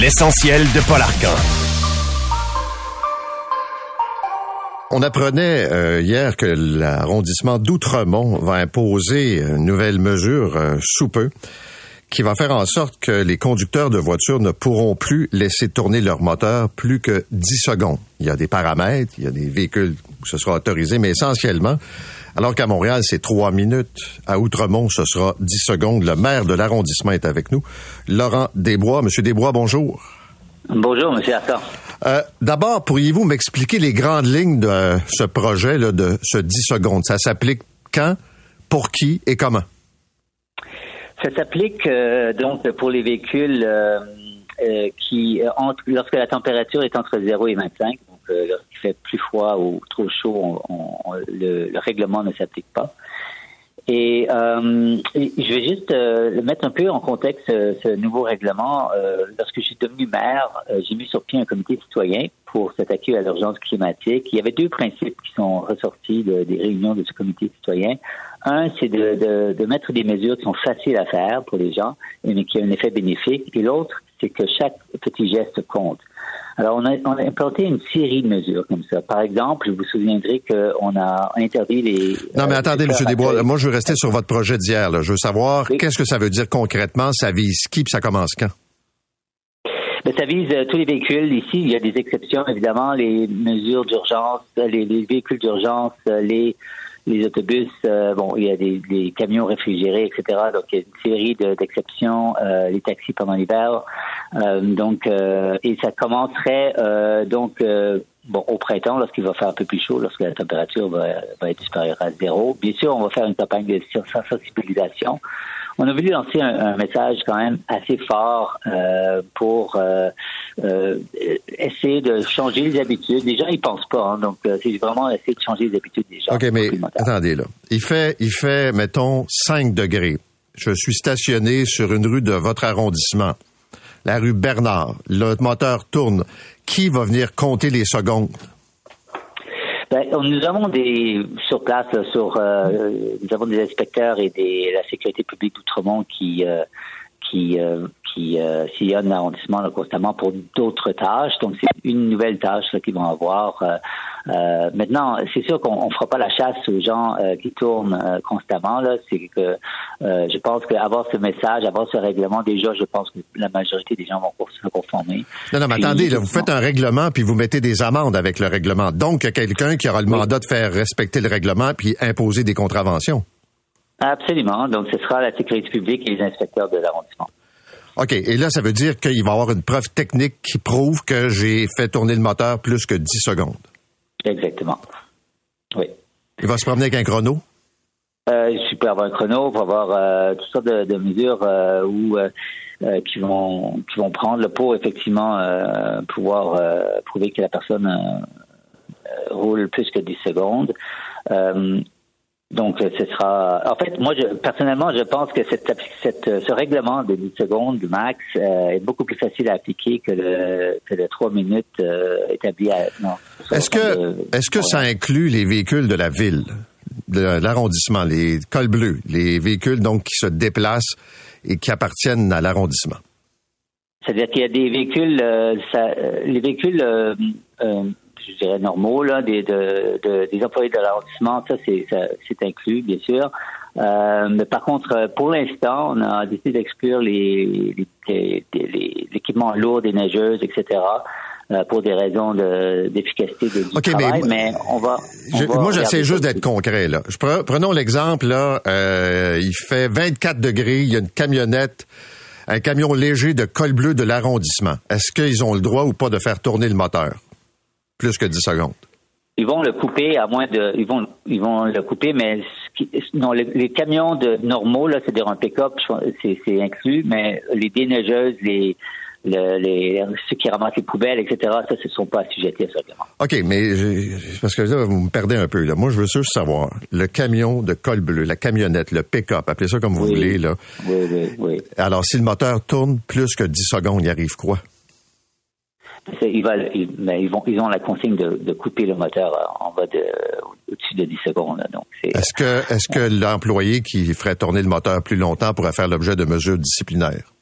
L'essentiel de Paul Arcan. On apprenait euh, hier que l'arrondissement d'Outremont va imposer une nouvelle mesure euh, sous peu qui va faire en sorte que les conducteurs de voitures ne pourront plus laisser tourner leur moteur plus que 10 secondes. Il y a des paramètres, il y a des véhicules où ce sera autorisé, mais essentiellement, alors qu'à Montréal, c'est 3 minutes, à Outremont, ce sera 10 secondes. Le maire de l'arrondissement est avec nous, Laurent Desbois. Monsieur Desbois, bonjour. Bonjour, Monsieur Arthur. Euh, D'abord, pourriez-vous m'expliquer les grandes lignes de ce projet, là, de ce 10 secondes? Ça s'applique quand, pour qui et comment? Ça s'applique euh, donc pour les véhicules euh, qui, entre, lorsque la température est entre 0 et 25, donc lorsqu'il fait plus froid ou trop chaud, le, le, règlement ne s'applique pas. Et euh, je vais juste euh, mettre un peu en contexte ce, ce nouveau règlement. Euh, lorsque je suis devenu maire, j'ai mis sur pied un comité citoyen pour s'attaquer à l'urgence climatique. Il y avait deux principes qui sont ressortis de, des réunions de ce comité citoyen. Un, c'est de, de, de, mettre des mesures qui sont faciles à faire pour les gens, mais qui ont un effet bénéfique. Et l'autre, c'est que chaque petit geste compte. Alors, on a, on a, implanté une série de mesures comme ça. Par exemple, vous vous souviendrez qu'on a interdit les... Non, mais euh, attendez, M. Desbois, moi, je veux rester sur votre projet d'hier. Je veux savoir oui. qu'est-ce que ça veut dire concrètement, ça vise qui, puis ça commence quand? Ben, ça vise euh, tous les véhicules. Ici, il y a des exceptions, évidemment, les mesures d'urgence, les, les, véhicules d'urgence, les les autobus, euh, bon, il y a des, des, camions réfrigérés, etc. Donc, il y a une série d'exceptions, euh, les taxis pendant l'hiver. Euh, donc, euh, et ça commencerait euh, donc bon au printemps, lorsqu'il va faire un peu plus chaud, lorsque la température va, va être supérieure à zéro. Bien sûr, on va faire une campagne de sensibilisation on a voulu lancer un, un, message quand même assez fort euh, pour euh, euh, essayer de changer les habitudes. Les gens, ils pensent pas, hein, donc euh, c'est vraiment essayer de changer les habitudes des gens. OK, mais attendez là. Il fait, il fait, mettons, 5 degrés. Je suis stationné sur une rue de votre arrondissement, la rue Bernard. Le moteur tourne. Qui va venir compter les secondes? Ben, nous avons des sur place sur euh, nous avons des inspecteurs et des la sécurité publique d'Outremont qui euh, qui euh, qui euh, sillonnent l'arrondissement constamment pour d'autres tâches. Donc c'est une nouvelle tâche qu'ils vont avoir. Euh, euh, maintenant, c'est sûr qu'on ne fera pas la chasse aux gens euh, qui tournent euh, constamment. Là, c'est que je pense qu'avoir ce message, avoir ce règlement, déjà, je pense que la majorité des gens vont se conformer. Non, non, mais puis, attendez, là, vous faites un règlement puis vous mettez des amendes avec le règlement. Donc, il y a quelqu'un qui aura le oui. mandat de faire respecter le règlement puis imposer des contraventions. Absolument. Donc, ce sera la sécurité publique et les inspecteurs de l'arrondissement. OK. Et là, ça veut dire qu'il va y avoir une preuve technique qui prouve que j'ai fait tourner le moteur plus que 10 secondes. Exactement. Oui. Il va se promener avec un chrono? Euh, il peut avoir un chrono, il va avoir euh, toutes sortes de, de mesures euh, où, euh, qui vont qui vont prendre pour effectivement euh, pouvoir euh, prouver que la personne roule plus que 10 secondes. Donc, ce sera. En fait, moi, je, personnellement, je pense que cette, cette, ce règlement de 10 secondes du max euh, est beaucoup plus facile à appliquer que le, que le 3 minutes euh, établi à. Est-ce que, de, est-ce que ça inclut les véhicules de la ville, de l'arrondissement, les cols bleus, les véhicules donc qui se déplacent et qui appartiennent à l'arrondissement? C'est-à-dire qu'il y a des véhicules, euh, ça, les véhicules je dirais, normaux, là, des, de, de, des employés de l'arrondissement, ça, c'est, inclus, bien sûr. Euh, mais par contre, pour l'instant, on a décidé d'exclure les, les, les, l'équipement lourd des neigeuses, etc., euh, pour des raisons de, d'efficacité de, du okay, travail, mais, mais on va... On je, va moi, j'essaie juste d'être concret, là. Je pre, prenons l'exemple, là, euh, il fait 24 degrés, il y a une camionnette un camion léger de col bleu de l'arrondissement. Est-ce qu'ils ont le droit ou pas de faire tourner le moteur? Plus que 10 secondes. Ils vont le couper à moins de, ils vont, ils vont le couper, mais non, les, les camions de normaux là, c'est-à-dire un pick-up, c'est, inclus, mais les déneigeuses, les, le, les, ceux qui ramassent les poubelles, etc., ça, ne sont pas assujettis à ce règlement. OK, mais parce que là, vous me perdez un peu. Là. Moi, je veux juste savoir, le camion de col bleu, la camionnette, le pick-up, appelez ça comme vous oui, voulez. Là. Oui, oui, oui. Alors, si le moteur tourne plus que 10 secondes, il arrive quoi? Ils, mais ils, vont, ils ont la consigne de, de couper le moteur en bas de au-dessus de 10 secondes. Donc est-ce que est-ce que l'employé qui ferait tourner le moteur plus longtemps pourrait faire l'objet de mesures disciplinaires?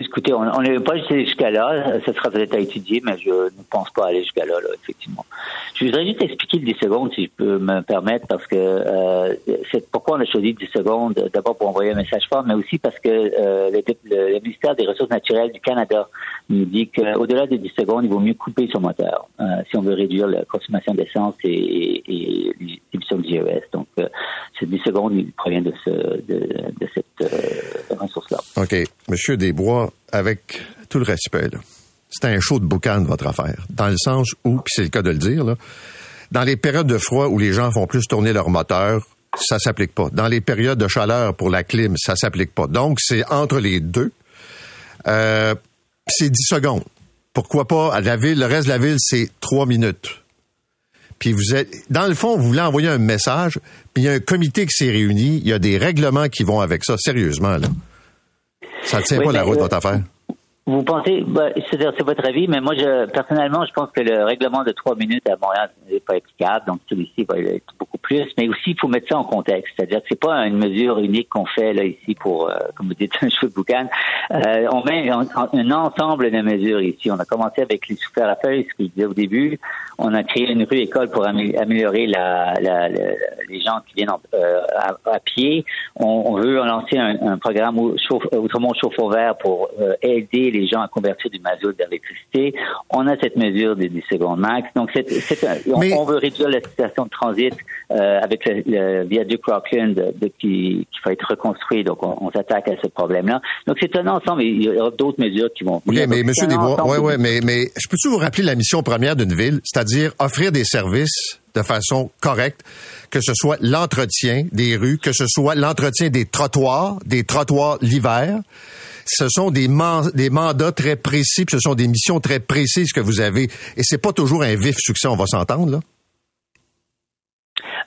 Écoutez, on n'est pas jusqu'à là. Ça sera peut-être à étudier, mais je ne pense pas aller jusqu'à là, effectivement. Je voudrais juste expliquer le 10 secondes, si je peux me permettre, parce que euh, c'est pourquoi on a choisi 10 secondes, d'abord pour envoyer un message fort, mais aussi parce que euh, le, ministère des Ressources naturelles du Canada nous dit qu'au-delà des 10 secondes, il vaut mieux couper son moteur euh, si on veut réduire la consommation d'essence et, l'émission de GES. Donc, ces 10 secondes, il provient de, ce, de, de cette ressource-là. OK. Monsieur Desbois, avec tout le respect, c'est un show de boucan votre affaire. Dans le sens où, puis c'est le cas de le dire, dans les périodes de froid où les gens font plus tourner leur moteur, ça s'applique pas. Dans les périodes de chaleur pour la clim, ça s'applique pas. Donc, c'est entre les deux. Euh, c'est 10 secondes. Pourquoi pas à la ville? Le reste de la ville, c'est 3 minutes. Puis vous êtes, dans le fond, vous voulez envoyer un message, puis il y a un comité qui s'est réuni, il y a des règlements qui vont avec ça, sérieusement, là. Ça ne tient pas la route, votre affaire. Vous pensez, bah, c'est votre avis, mais moi, je, personnellement, je pense que le règlement de trois minutes à Montréal n'est pas applicable, donc celui-ci va être beaucoup plus. Mais aussi, il faut mettre ça en contexte, c'est-à-dire que c'est pas une mesure unique qu'on fait là ici pour, euh, comme vous dites, un cheveu de boucan. Euh, on met un, ensemble de mesures ici. On a commencé avec les souffleurs à feuilles, ce que je disais au début. On a créé une rue école pour améliorer la, la, les gens qui viennent euh, à, pied. On, veut lancer un, un programme autrement chauffe au vert pour aider les gens à convertir du mazout vers l'électricité. On a cette mesure des 10 secondes max. Donc, c'est, on, veut réduire la situation de transit euh, avec le, viaduc Rockland de, qui, qui, va être reconstruit. Donc, on, s'attaque à ce problème-là. Donc, c'est un ensemble. Il y aura d'autres mesures qui vont venir. mais Monsieur Desbois, ouais, ouais, mais, mais je peux-tu vous rappeler la mission première d'une ville, c'est-à-dire offrir des services de façon correcte, que ce soit l'entretien des rues, que ce soit l'entretien des trottoirs, des trottoirs l'hiver, ce sont des, mandats très précis, puis ce sont des missions très précises que vous avez. Et c'est pas toujours un vif succès, on va s'entendre, là.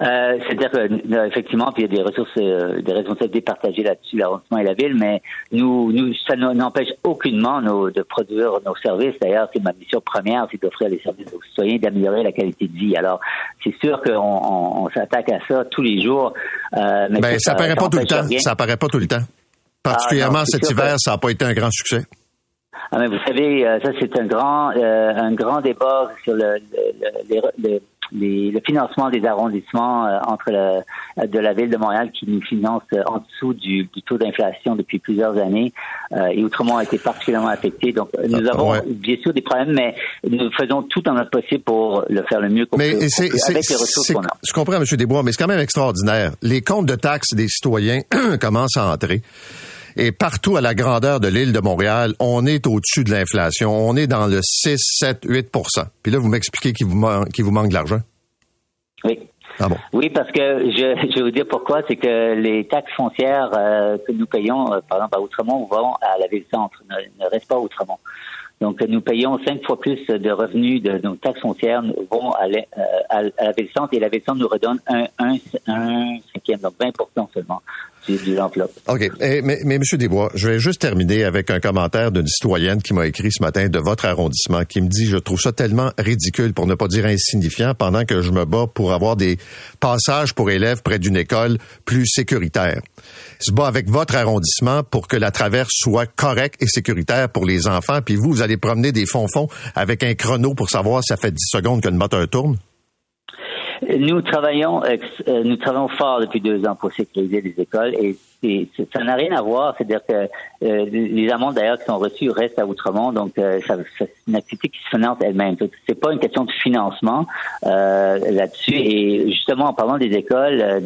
Euh, C'est-à-dire qu'effectivement, il y a des ressources, euh, des responsabilités partagées là-dessus, l'arrondissement et la ville, mais nous, nous ça n'empêche aucunement nos, de produire nos services. D'ailleurs, c'est ma mission première, c'est d'offrir les services aux citoyens, d'améliorer la qualité de vie. Alors, c'est sûr qu'on on, s'attaque à ça tous les jours. Euh, mais ben, ça, ça paraît pas tout le temps. Ça paraît pas tout le temps. Particulièrement ah, cet hiver, ça n'a pas été un grand succès. Ah, mais vous savez, euh, ça c'est un grand, euh, un grand débat sur le, le, le, le financement des arrondissements euh, entre le, de la ville de Montréal qui nous finance en dessous du, du taux d'inflation depuis plusieurs années et autrement a été particulièrement affecté. Donc nous ah, avons bien sûr des problèmes, mais nous faisons tout en notre possible pour le faire le mieux qu'on peut avec les ressources qu'on a. Je comprends, M. Desbois, mais c'est quand même extraordinaire. Les comptes de taxes des citoyens commencent à entrer. Et partout à la grandeur de l'île de Montréal, on est au-dessus de l'inflation. On est dans le 6, 7, 8% Puis là, vous m'expliquez qu'il vous, vous manque de l'argent? Oui. Ah bon? Oui, parce que je, je vais vous dire pourquoi. C'est que les taxes foncières euh, que nous payons, euh, par exemple à Outremont, vont à la ville-centre, ne, ne restent pas à Outremont. Donc, nous payons cinq fois plus de revenus de nos taxes foncières vont à, la, euh, à, la ville-centre et la ville-centre nous redonne un, un, un cinquième, donc 20 seulement OK. Eh, mais, mais, M. Desbois, je vais juste terminer avec un commentaire d'une citoyenne qui m'a écrit ce matin de votre arrondissement, qui me dit, je trouve ça tellement ridicule, pour ne pas dire insignifiant, pendant que je me bats pour avoir des passages pour élèves près d'une école plus sécuritaire. Je me bats avec votre arrondissement pour que la traverse soit correcte et sécuritaire pour les enfants, puis vous, vous allez promener des fonds-fonds avec un chrono pour savoir si ça fait 10 secondes que le moteur tourne? Nous travaillons, euh, nous travaillons fort depuis deux ans pour sécuriser les écoles et ça n'a rien à voir. C'est-à-dire que euh, les amendes d'ailleurs qui sont reçues restent à Outremont, donc euh, c'est une activité qui se finance elle-même. C'est pas une question de financement euh, là-dessus. Et justement, en parlant des écoles,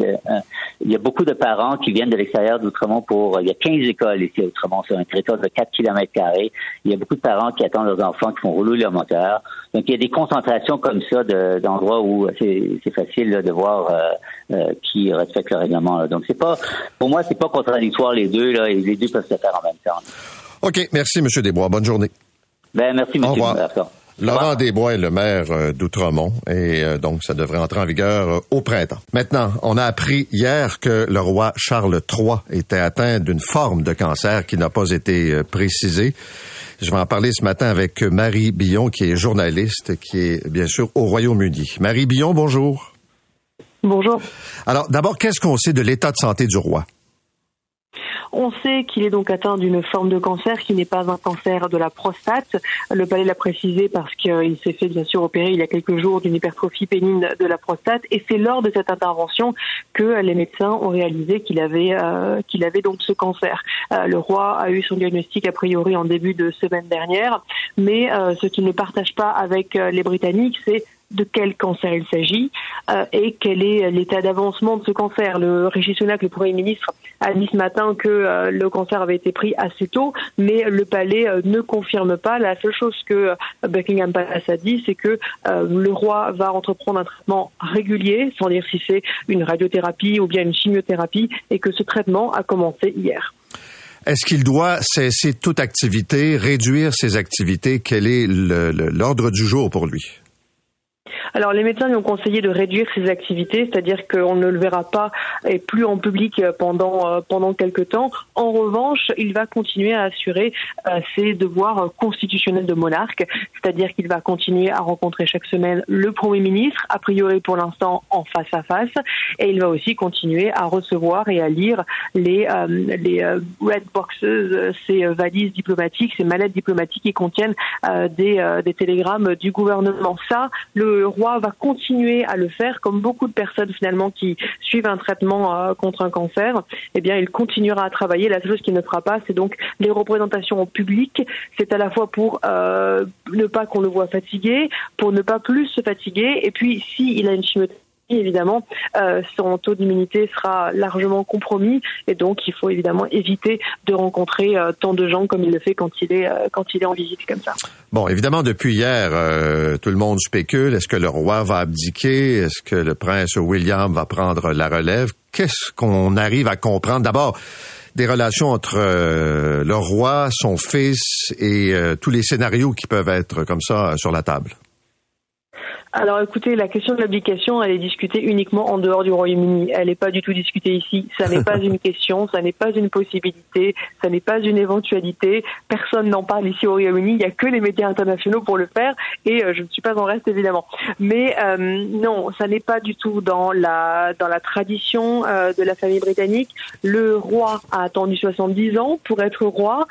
il y a beaucoup de parents qui viennent de l'extérieur d'Outremont pour. Il y a 15 écoles ici à Outremont sur un territoire de 4 km carrés. Il y a beaucoup de parents qui attendent leurs enfants qui font rouler leur moteur. Donc il y a des concentrations comme ça d'endroits où c'est facile de voir qui respectent le règlement. Donc c'est pas, pour moi, c'est pas contradictoire les deux, là, et les deux peuvent se faire en même temps. OK. Merci, M. Desbois. Bonne journée. Ben, merci, M. Desbois. Laurent Desbois est le maire euh, d'Outremont et euh, donc ça devrait entrer en vigueur euh, au printemps. Maintenant, on a appris hier que le roi Charles III était atteint d'une forme de cancer qui n'a pas été précisée. Je vais en parler ce matin avec Marie Billon, qui est journaliste, qui est bien sûr au Royaume-Uni. Marie Billon, bonjour. Bonjour. Alors, d'abord, qu'est-ce qu'on sait de l'état de santé du roi? On sait qu'il est donc atteint d'une forme de cancer qui n'est pas un cancer de la prostate. Le palais l'a précisé parce qu'il s'est fait bien sûr opérer il y a quelques jours d'une hypertrophie pénigne de la prostate et c'est lors de cette intervention que les médecins ont réalisé qu'il avait euh, qu'il avait donc ce cancer. Euh, le roi a eu son diagnostic a priori en début de semaine dernière, mais euh, ce qu'il ne partage pas avec les Britanniques, c'est de quel cancer il s'agit euh, et quel est l'état d'avancement de ce cancer. Le Régis Sunak, le Premier ministre, a dit ce matin que euh, le cancer avait été pris assez tôt, mais le palais euh, ne confirme pas. La seule chose que Buckingham Palace a dit, c'est que le roi va entreprendre un traitement régulier, sans dire si c'est une radiothérapie ou bien une chimiothérapie, et que ce traitement a commencé hier. Est-ce qu'il doit cesser toute activité, réduire ses activités? Quel est l'ordre du jour pour lui? Alors les médecins lui ont conseillé de réduire ses activités, c'est-à-dire qu'on ne le verra pas et plus en public pendant euh, pendant quelques temps. En revanche, il va continuer à assurer euh, ses devoirs constitutionnels de monarque, c'est-à-dire qu'il va continuer à rencontrer chaque semaine le Premier ministre, a priori pour l'instant en face à face, et il va aussi continuer à recevoir et à lire les euh, les red boxes, ces valises diplomatiques, ces mallettes diplomatiques qui contiennent des des télégrammes du gouvernement. Ça, roi va continuer à le faire, comme beaucoup de personnes finalement qui suivent un traitement euh, contre un cancer. Eh bien, il continuera à travailler. La seule chose qu'il ne fera pas, c'est donc les représentations en public. C'est à la fois pour euh, ne pas qu'on le voit fatigué, pour ne pas plus se fatiguer, et puis s'il a une chimiothérapie évidemment, euh, son taux d'immunité sera largement compromis et donc il faut évidemment éviter de rencontrer euh, tant de gens comme il le fait quand il est euh, quand il est en visite comme ça. Bon, évidemment, depuis hier, tout le monde spécule. Est-ce que le roi va abdiquer? Est-ce que le prince William va prendre la relève? Qu'est-ce qu'on arrive à comprendre? D'abord des relations entre le roi, son fils et tous les scénarios qui peuvent être comme ça sur la table. Alors écoutez, la question de l'abdication, elle est discutée uniquement en dehors du Royaume-Uni. Elle n'est pas du tout discutée ici. Ça n'est pas une question, ça n'est pas une possibilité, ça n'est pas une éventualité. Personne n'en parle ici au Royaume-Uni. Il n'y a que les médias internationaux pour le faire et euh, je ne suis pas en reste évidemment. Mais euh, non, ça n'est pas du tout dans la dans la tradition euh, de la famille britannique. Le roi a attendu 70 ans pour être roi.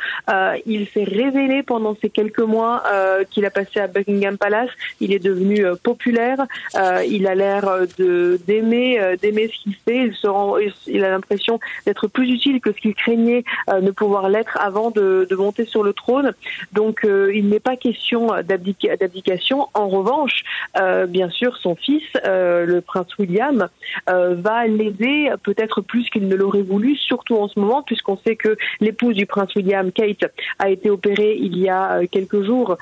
il s'est révélé pendant ces quelques mois qu'il a passé à Buckingham Palace. Il est devenu populaire. Euh, il a l'air de d'aimer euh, d'aimer ce qu'il fait. Il se rend, il a l'impression d'être plus utile que ce qu'il craignait euh, ne pouvoir l'être avant de, de, monter sur le trône. Donc il n'est pas question d'abdication. En revanche, bien sûr, son fils, le prince William, va l'aider peut-être plus qu'il ne l'aurait voulu, surtout en ce moment, puisqu'on sait que l'épouse du prince William, Kate, a été opérée il y a quelques jours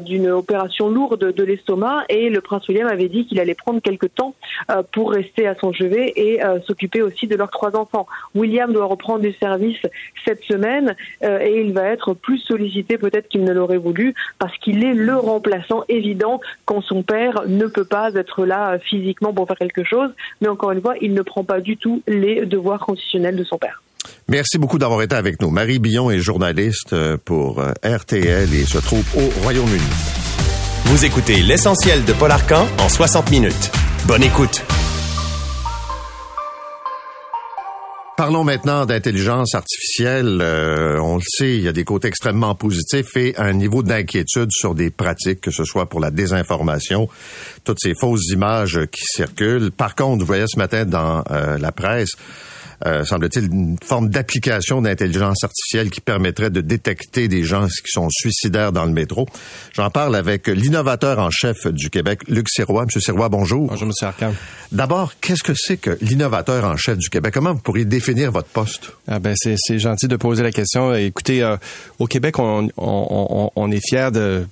d'une opération lourde de l'estomac et le prince William avait dit qu'il allait prendre quelques temps euh, pour rester à son chevet et euh, s'occuper aussi de leurs trois enfants. William doit reprendre du service cette semaine euh, et il va être plus sollicité peut-être qu'il ne l'aurait voulu parce qu'il est le remplaçant évident quand son père ne peut pas être là physiquement pour faire quelque chose. Mais encore une fois, il ne prend pas du tout les devoirs constitutionnels de son père. Merci beaucoup d'avoir été avec nous. Marie Billon est journaliste pour RTL et se trouve au Royaume-Uni. Vous écoutez l'essentiel de Paul Arcan en 60 minutes. Bonne écoute. Parlons maintenant d'intelligence artificielle. Euh, on le sait, il y a des côtés extrêmement positifs et un niveau d'inquiétude sur des pratiques, que ce soit pour la désinformation, toutes ces fausses images qui circulent. Par contre, vous voyez ce matin dans euh, la presse, euh, semble-t-il, une forme d'application d'intelligence artificielle qui permettrait de détecter des gens qui sont suicidaires dans le métro. J'en parle avec l'innovateur en chef du Québec, Luc Sirois. Monsieur Sirois, bonjour. Bonjour, Monsieur Arcan. D'abord, qu'est-ce que c'est que l'innovateur en chef du Québec? Comment vous pourriez définir votre poste? Ah ben c'est, gentil de poser la question. Écoutez, euh, au Québec, on, on, on est fiers de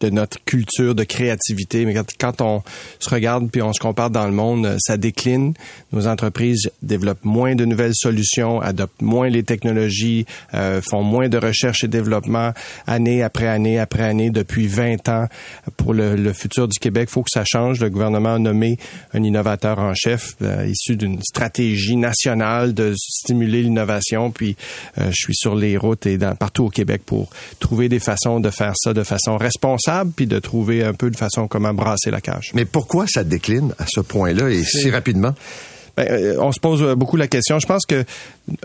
de notre culture de créativité. Mais quand, on se regarde puis on se compare dans le monde, ça décline. Nos entreprises développent moins de nouvelles solutions, adoptent moins les technologies, euh, font moins de recherche et développement année après année après année depuis 20 ans. Pour le, futur du Québec, faut que ça change. Le gouvernement a nommé un innovateur en chef euh, issu d'une stratégie nationale de stimuler l'innovation. Puis euh, je suis sur les routes et dans, partout au Québec pour trouver des façons de faire ça de façon responsable puis de trouver un peu de façon comment brasser la cage. Mais pourquoi ça décline à ce point-là et si rapidement? Ben, euh, on se pose euh, beaucoup la question. Je pense que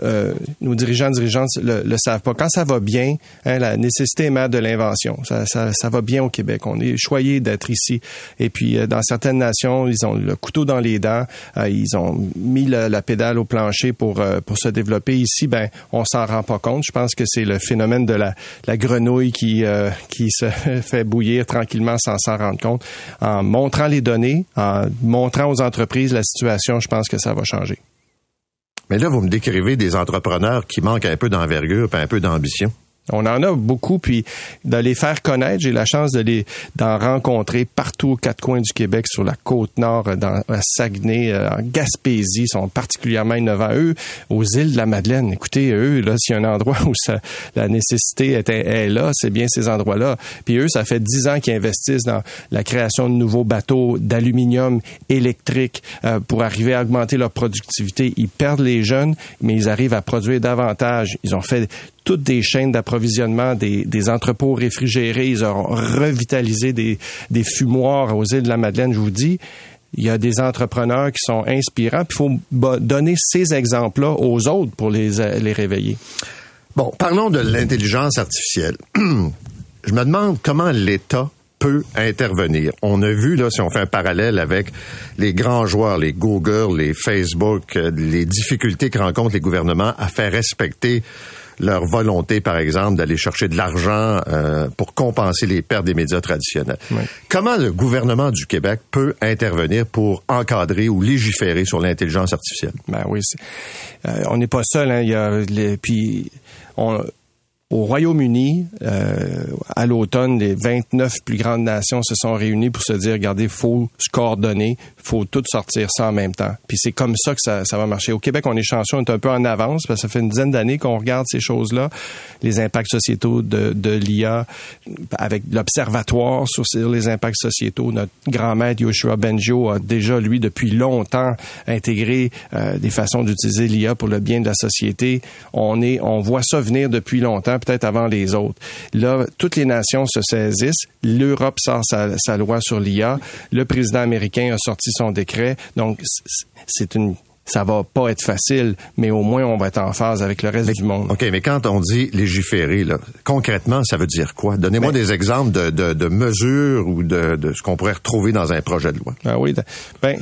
euh, nos dirigeants dirigeantes le, le savent pas. Quand ça va bien, hein, la nécessité est mère de l'invention. Ça, ça, ça, va bien au Québec. On est choyé d'être ici. Et puis, euh, dans certaines nations, ils ont le couteau dans les dents. Euh, ils ont mis la, la, pédale au plancher pour euh, pour se développer. Ici, ben, on s'en rend pas compte. Je pense que c'est le phénomène de la, la grenouille qui qui se fait bouillir tranquillement sans s'en rendre compte. En montrant les données, en montrant aux entreprises la situation, je pense que ça va changer. Mais là, vous me décrivez des entrepreneurs qui manquent un peu d'envergure un peu d'ambition. On en a beaucoup, puis de les faire connaître, j'ai la chance de les d'en rencontrer partout aux quatre coins du Québec, sur la côte nord, dans à Saguenay, euh, en Gaspésie, sont particulièrement innovants. Eux, aux îles de la Madeleine, écoutez, eux, là, s'il y a un endroit où ça, la nécessité est, est là, c'est bien ces endroits-là. Puis eux, ça fait dix ans qu'ils investissent dans la création de nouveaux bateaux d'aluminium électrique euh, pour arriver à augmenter leur productivité. Ils perdent les jeunes, mais ils arrivent à produire davantage. Ils ont fait toutes des chaînes d'approvisionnement, des, des, entrepôts réfrigérés. Ils ont revitalisé des, des fumoirs aux îles de la Madeleine, je vous dis. Il y a des entrepreneurs qui sont inspirants. Il faut donner ces exemples-là aux autres pour les, les réveiller. Bon, parlons de l'intelligence artificielle. je me demande comment l'État peut intervenir. On a vu, là, si on fait un parallèle avec les grands joueurs, les Google, les Facebook, les difficultés que rencontrent les gouvernements à faire respecter leur volonté, par exemple, d'aller chercher de l'argent euh, pour compenser les pertes des médias traditionnels. Oui. Comment le gouvernement du Québec peut intervenir pour encadrer ou légiférer sur l'intelligence artificielle? Ben oui, euh, on n'est pas seul. Hein. Il y a les, puis on, au Royaume-Uni, euh, à l'automne, les 29 plus grandes nations se sont réunies pour se dire, regardez, faut se coordonner, faut tout sortir ça en même temps. Puis c'est comme ça que ça, ça va marcher. Au Québec, on est chanceux, on est un peu en avance parce que ça fait une dizaine d'années qu'on regarde ces choses-là, les impacts sociétaux de, de l'IA, avec l'observatoire sur les impacts sociétaux. Notre grand maître Yoshua Benjo a déjà, lui, depuis longtemps, intégré euh, des façons d'utiliser l'IA pour le bien de la société. On est, on voit ça venir depuis longtemps peut-être avant les autres. Là, toutes les nations se saisissent. L'Europe sort sa, sa loi sur l'IA. Le président américain a sorti son décret. Donc, c'est une ça va pas être facile, mais au moins on va être en phase avec le reste mais, du monde. OK, mais quand on dit légiférer, là, concrètement, ça veut dire quoi? Donnez-moi des exemples de, de, de, mesures ou de, de ce qu'on pourrait retrouver dans un projet de loi. Ah oui, ben,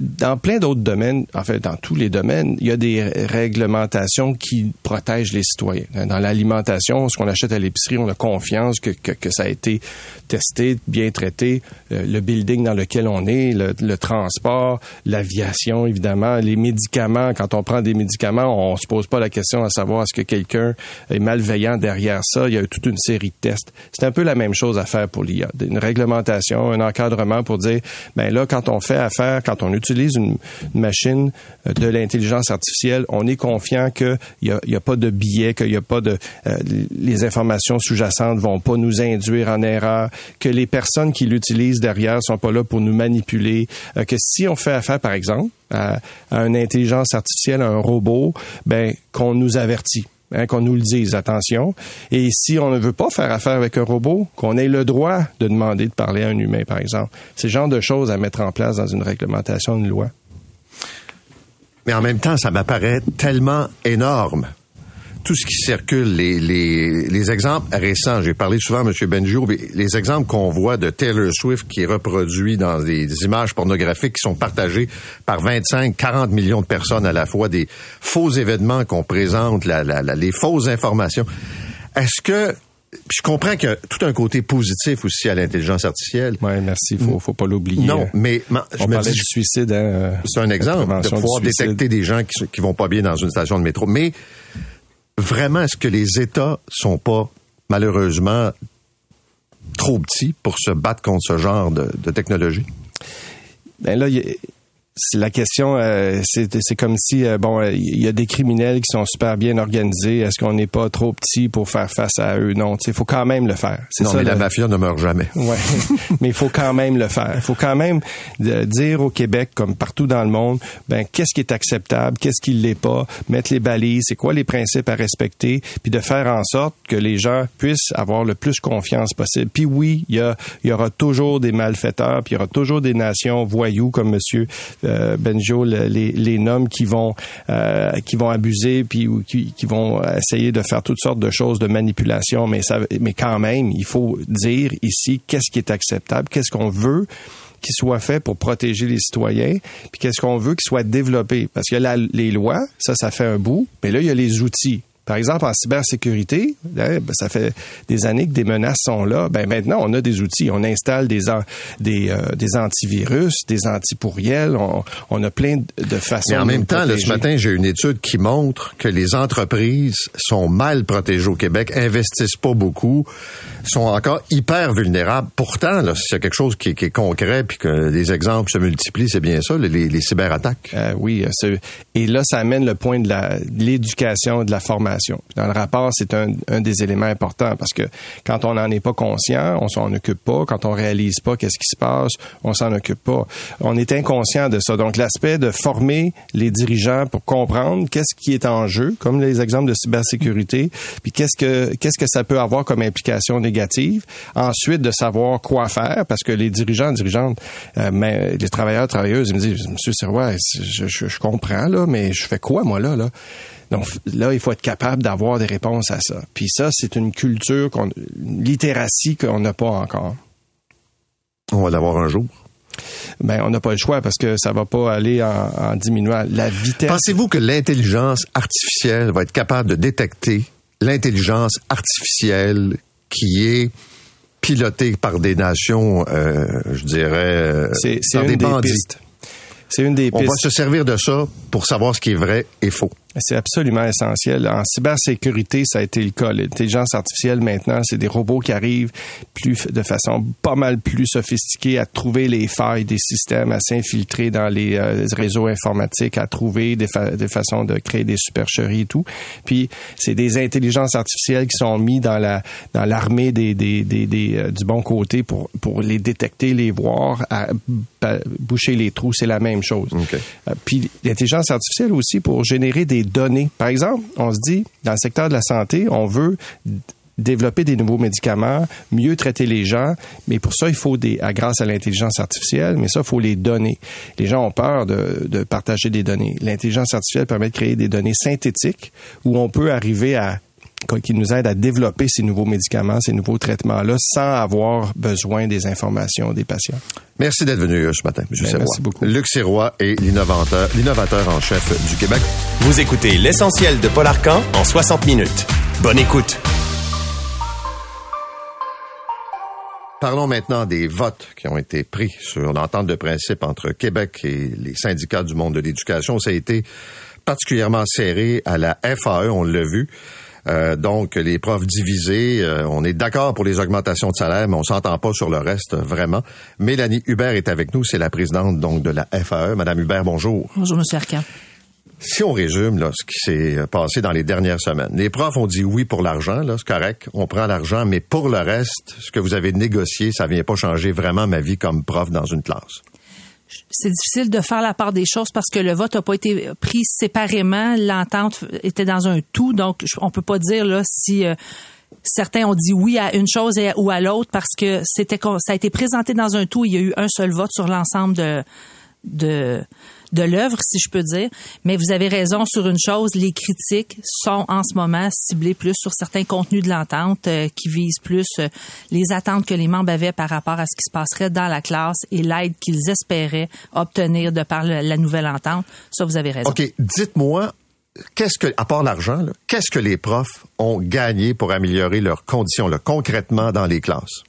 dans plein d'autres domaines, en fait, dans tous les domaines, il y a des réglementations qui protègent les citoyens. Dans l'alimentation, ce qu'on achète à l'épicerie, on a confiance que, ça a été testé, bien traité. Euh, le building dans lequel on est, le, le transport, l'aviation, évidemment, les médicaments. Quand on prend des médicaments, on se pose pas la question à savoir est-ce que quelqu'un est malveillant derrière ça. Il y a toute une série de tests. C'est un peu la même chose à faire pour l'IA. Une réglementation, un encadrement pour dire, ben là, quand on fait affaire, quand on utilise une, une machine de l'intelligence artificielle, on est confiant qu'il n'y a, a, pas de biais, qu'il n'y a pas de... Euh, les informations sous-jacentes vont pas nous induire en erreur, que les personnes qui l'utilisent derrière sont pas là pour nous manipuler, euh, que si on fait affaire, par exemple, à, à une intelligence artificielle, à un robot, ben qu'on nous avertit. Hein, qu'on nous le dise, attention. Et si on ne veut pas faire affaire avec un robot, qu'on ait le droit de demander de parler à un humain, par exemple. C'est le genre de choses à mettre en place dans une réglementation, une loi. Mais en même temps, ça m'apparaît tellement énorme tout ce qui circule, les, les, les exemples récents, j'ai parlé souvent à M. Benjo, les exemples qu'on voit de Taylor Swift qui est reproduit dans des, des, images pornographiques qui sont partagées par 25, 40 millions de personnes à la fois, des faux événements qu'on présente, la, la, la, les fausses informations. Est-ce que je comprends qu'il y a tout un côté positif aussi à l'intelligence artificielle. Oui, merci. Faut, faut pas l'oublier. Non, mais je On me parlait dis, du suicide. Hein, c'est un exemple de pouvoir détecter des gens qui, qui vont pas bien dans une station de métro. Mais vraiment, est-ce que les États sont pas, malheureusement, trop petits pour se battre contre ce genre de, technologie? Ben là, la question, euh, c'est comme si euh, bon, il y a des criminels qui sont super bien organisés. Est-ce qu'on n'est pas trop petit pour faire face à eux? Non, il faut quand même le faire. Non, ça, mais le... la mafia ne meurt jamais. Ouais, mais il faut quand même le faire. Il faut quand même dire au Québec, comme partout dans le monde, ben qu'est-ce qui est acceptable, qu'est-ce qui l'est pas, mettre les balises, c'est quoi les principes à respecter, puis de faire en sorte que les gens puissent avoir le plus confiance possible. Puis oui, il y, a, il y aura toujours des malfaiteurs, puis il y aura toujours des nations voyous comme Monsieur euh, Benjo les, les nomme qui vont euh, qui vont abuser puis ou qui, qui vont essayer de faire toutes sortes de choses de manipulation mais quand même il faut dire ici qu'est-ce qui est acceptable qu'est-ce qu'on veut qui soit fait pour protéger les citoyens, puis qu'est-ce qu'on veut qu'il soit développé. Parce a les lois, ça, ça fait un bout, mais là, il y a les outils. Par exemple, en cybersécurité, ben, ça fait des années que des menaces sont là. Ben maintenant, on a des outils. On installe des des, euh, des antivirus, des antipourriels. On, on a plein de façons. Mais en même temps, ce matin, j'ai une étude qui montre que les entreprises sont mal protégées au Québec, investissent pas beaucoup, sont encore hyper vulnérables. Pourtant, là, a quelque chose qui, est concret puis que les exemples se multiplient, c'est bien ça, les, les cyberattaques. Euh, oui, et là, ça amène le point de l'éducation, de la formation dans le rapport, c'est un, des éléments importants parce que quand on n'en est pas conscient, on s'en occupe pas. Quand on réalise pas qu'est-ce qui se passe, on s'en occupe pas. On est inconscient de ça. Donc, l'aspect de former les dirigeants pour comprendre qu'est-ce qui est en jeu, comme les exemples de cybersécurité, puis qu'est-ce que qu'est-ce que ça peut avoir comme implication négative. Ensuite, de savoir quoi faire parce que les dirigeants, dirigeantes, euh, mais les travailleurs, travailleuses, ils me disent, Monsieur Serrois, je, je, je comprends là, mais je fais quoi moi là là? Donc là, il faut être capable d'avoir des réponses à ça. Puis ça, c'est une culture, qu'on, une littératie qu'on n'a pas encore. On va l'avoir un jour. Ben, on n'a pas le choix parce que ça va pas aller en, diminuant la vitesse. Pensez-vous que l'intelligence artificielle va être capable de détecter l'intelligence artificielle qui est pilotée par des nations, euh, je dirais, euh, c'est, par des bandits? C'est une des pistes. On va se servir de ça pour savoir ce qui est vrai et faux. C'est absolument essentiel. En cybersécurité, ça a été le cas. L'intelligence artificielle, maintenant, c'est des robots qui arrivent plus de façon pas mal plus sophistiquée à trouver les failles des systèmes, à s'infiltrer dans les euh, réseaux informatiques, à trouver des, façons de créer des supercheries et tout. Puis, c'est des intelligences artificielles qui sont mises dans la dans l'armée des, des, des, euh, du bon côté pour pour les détecter, les voir, à, boucher les trous. C'est la même chose. Euh, puis, l'intelligence artificielle aussi pour générer des données. Par exemple, on se dit, dans le secteur de la santé, on veut développer des nouveaux médicaments, mieux traiter les gens, mais pour ça, il faut des, grâce à l'intelligence artificielle, mais ça, il faut les donner. Les gens ont peur de, de partager des données. L'intelligence artificielle permet de créer des données synthétiques où on peut arriver à qui nous aide à développer ces nouveaux médicaments, ces nouveaux traitements-là, sans avoir besoin des informations des patients. Merci d'être venu euh, ce matin, M. Ben, merci beaucoup. Luc Sirois est l'innovateur, l'innovateur en chef du Québec. Vous écoutez l'essentiel de Paul Arcan en 60 minutes. Bonne écoute. Parlons maintenant des votes qui ont été pris sur l'entente de principe entre Québec et les syndicats du monde de l'éducation. Ça a été particulièrement serré à la FAE, on l'a vu. Euh, donc, les profs divisés, euh, on est d'accord pour les augmentations de salaire, mais on s'entend pas sur le reste vraiment. Mélanie Hubert est avec nous, c'est la présidente donc de la FAE. Madame Hubert, bonjour. Bonjour, Monsieur Arcan. Si on résume là, ce qui s'est passé dans les dernières semaines, les profs ont dit oui pour l'argent, là, c'est correct, on prend l'argent, mais pour le reste, ce que vous avez négocié, ça vient pas changer vraiment ma vie comme prof dans une classe c'est difficile de faire la part des choses parce que le vote n'a pas été pris séparément. L'entente était dans un tout, donc on peut pas dire là si euh, certains ont dit oui à une chose ou à l'autre parce que c'était ça a été présenté dans un tout. Il y a eu un seul vote sur l'ensemble de de de l'œuvre, si je peux dire. Mais vous avez raison sur une chose, les critiques sont en ce moment ciblées plus sur certains contenus de l'entente euh, qui visent plus euh, les attentes que les membres avaient par rapport à ce qui se passerait dans la classe et l'aide qu'ils espéraient obtenir de par la nouvelle entente. Ça, vous avez raison. OK, dites-moi, qu'est-ce que, à part l'argent, qu'est-ce que les profs ont gagné pour améliorer leurs conditions concrètement dans les classes?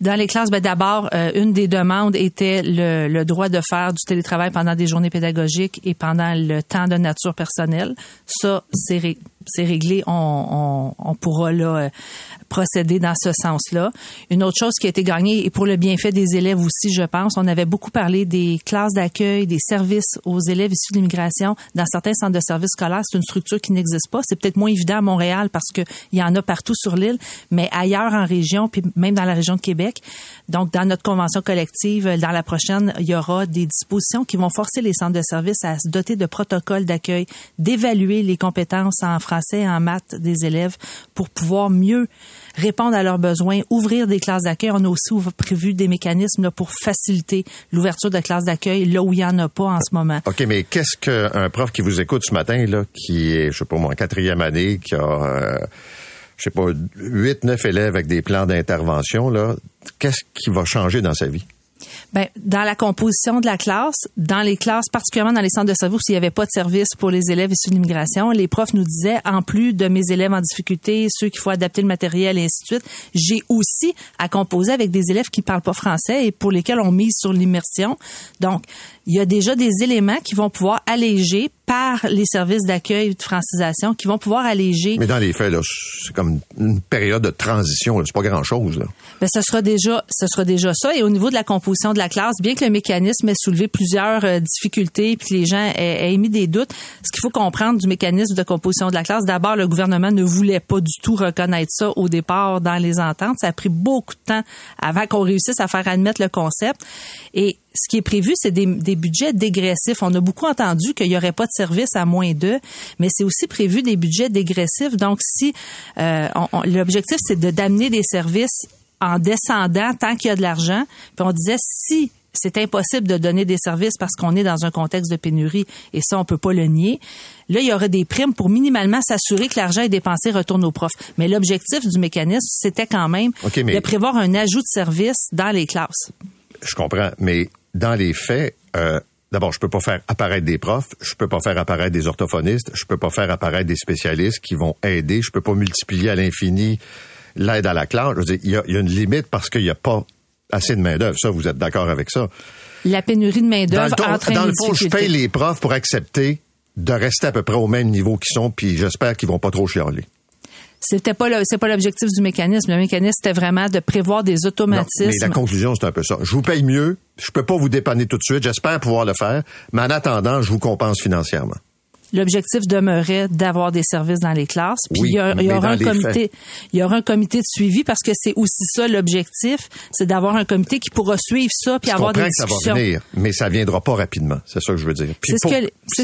Dans les classes, ben d'abord, euh, une des demandes était le, le, droit de faire du télétravail pendant des journées pédagogiques et pendant le temps de nature personnelle. Ça, c'est c'est réglé, on, on, pourra là euh, procéder dans ce sens-là. Une autre chose qui a été gagnée, et pour le bienfait des élèves aussi, je pense, on avait beaucoup parlé des classes d'accueil, des services aux élèves issus de l'immigration dans certains centres de services scolaires. C'est une structure qui n'existe pas. C'est peut-être moins évident à Montréal parce qu'il y en a partout sur l'île, mais ailleurs en région, puis même dans la région de Québec. Donc, dans notre convention collective, dans la prochaine, il y aura des dispositions qui vont forcer les centres de services à se doter de protocoles d'accueil, d'évaluer les compétences en français en maths des élèves pour pouvoir mieux répondre à leurs besoins, ouvrir des classes d'accueil. On a aussi prévu des mécanismes pour faciliter l'ouverture de classes d'accueil là où il n'y en a pas en ce moment. OK, mais qu'est-ce qu'un prof qui vous écoute ce matin, là, qui est, je sais pas moi, en quatrième année, qui a, euh, je sais pas, huit, neuf élèves avec des plans d'intervention, là, qu'est-ce qui va changer dans sa vie? Ben, dans la composition de la classe, dans les classes, particulièrement dans les centres de service où il n'y avait pas de service pour les élèves issus de l'immigration, les profs nous disaient, en plus de mes élèves en difficulté, ceux qu'il faut adapter le matériel et ainsi de suite, j'ai aussi à composer avec des élèves qui ne parlent pas français et pour lesquels on mise sur l'immersion. Donc, il y a déjà des éléments qui vont pouvoir alléger par les services d'accueil de francisation, qui vont pouvoir alléger. Mais dans les faits, là, c'est comme une période de transition. C'est pas grand-chose. Là. Ben, ce sera déjà, ce sera déjà ça. Et au niveau de la composition de la classe, bien que le mécanisme ait soulevé plusieurs euh, difficultés, puis les gens aient, émis des doutes, ce qu'il faut comprendre du mécanisme de composition de la classe, d'abord, le gouvernement ne voulait pas du tout reconnaître ça au départ dans les ententes. Ça a pris beaucoup de temps avant qu'on réussisse à faire admettre le concept. Et ce qui est prévu, c'est des, budgets dégressifs. On a beaucoup entendu qu'il n'y aurait pas de service à moins d'eux, mais c'est aussi prévu des budgets dégressifs. Donc, si euh, l'objectif, c'est de d'amener des services en descendant tant qu'il y a de l'argent. Puis on disait, si c'est impossible de donner des services parce qu'on est dans un contexte de pénurie et ça, on peut pas le nier. Là, il y aurait des primes pour minimalement s'assurer que l'argent est dépensé retourne aux profs. Mais l'objectif du mécanisme, c'était quand même de prévoir un ajout de services dans les classes. Je comprends, mais dans les faits, euh, d'abord, je peux pas faire apparaître des profs, je peux pas faire apparaître des orthophonistes, je peux pas faire apparaître des spécialistes qui vont aider, je peux pas multiplier à l'infini l'aide à la classe. Je veux dire, il y a, y a, une limite parce qu'il n'y a pas assez de main-d'œuvre. Ça, vous êtes d'accord avec ça? La pénurie de main-d'œuvre entraîne Dans le fond, je paye les profs pour accepter de rester à peu près au même niveau qu'ils sont, puis j'espère qu'ils vont pas trop chialer. C'était pas c'est pas l'objectif du mécanisme. Le mécanisme c'était vraiment de prévoir des automatismes. mais la conclusion c'est un peu ça. Je vous paye mieux, je peux pas vous dépanner tout de suite, j'espère pouvoir le faire, mais en attendant, je vous compense financièrement l'objectif demeurait d'avoir des services dans les classes. Puis il, y, aura un comité, il y aura un comité de suivi parce que c'est aussi ça l'objectif, c'est d'avoir un comité qui pourra suivre ça puis avoir des discussions. Que ça va venir, mais ça viendra pas rapidement. C'est ça que je veux dire. C'est ce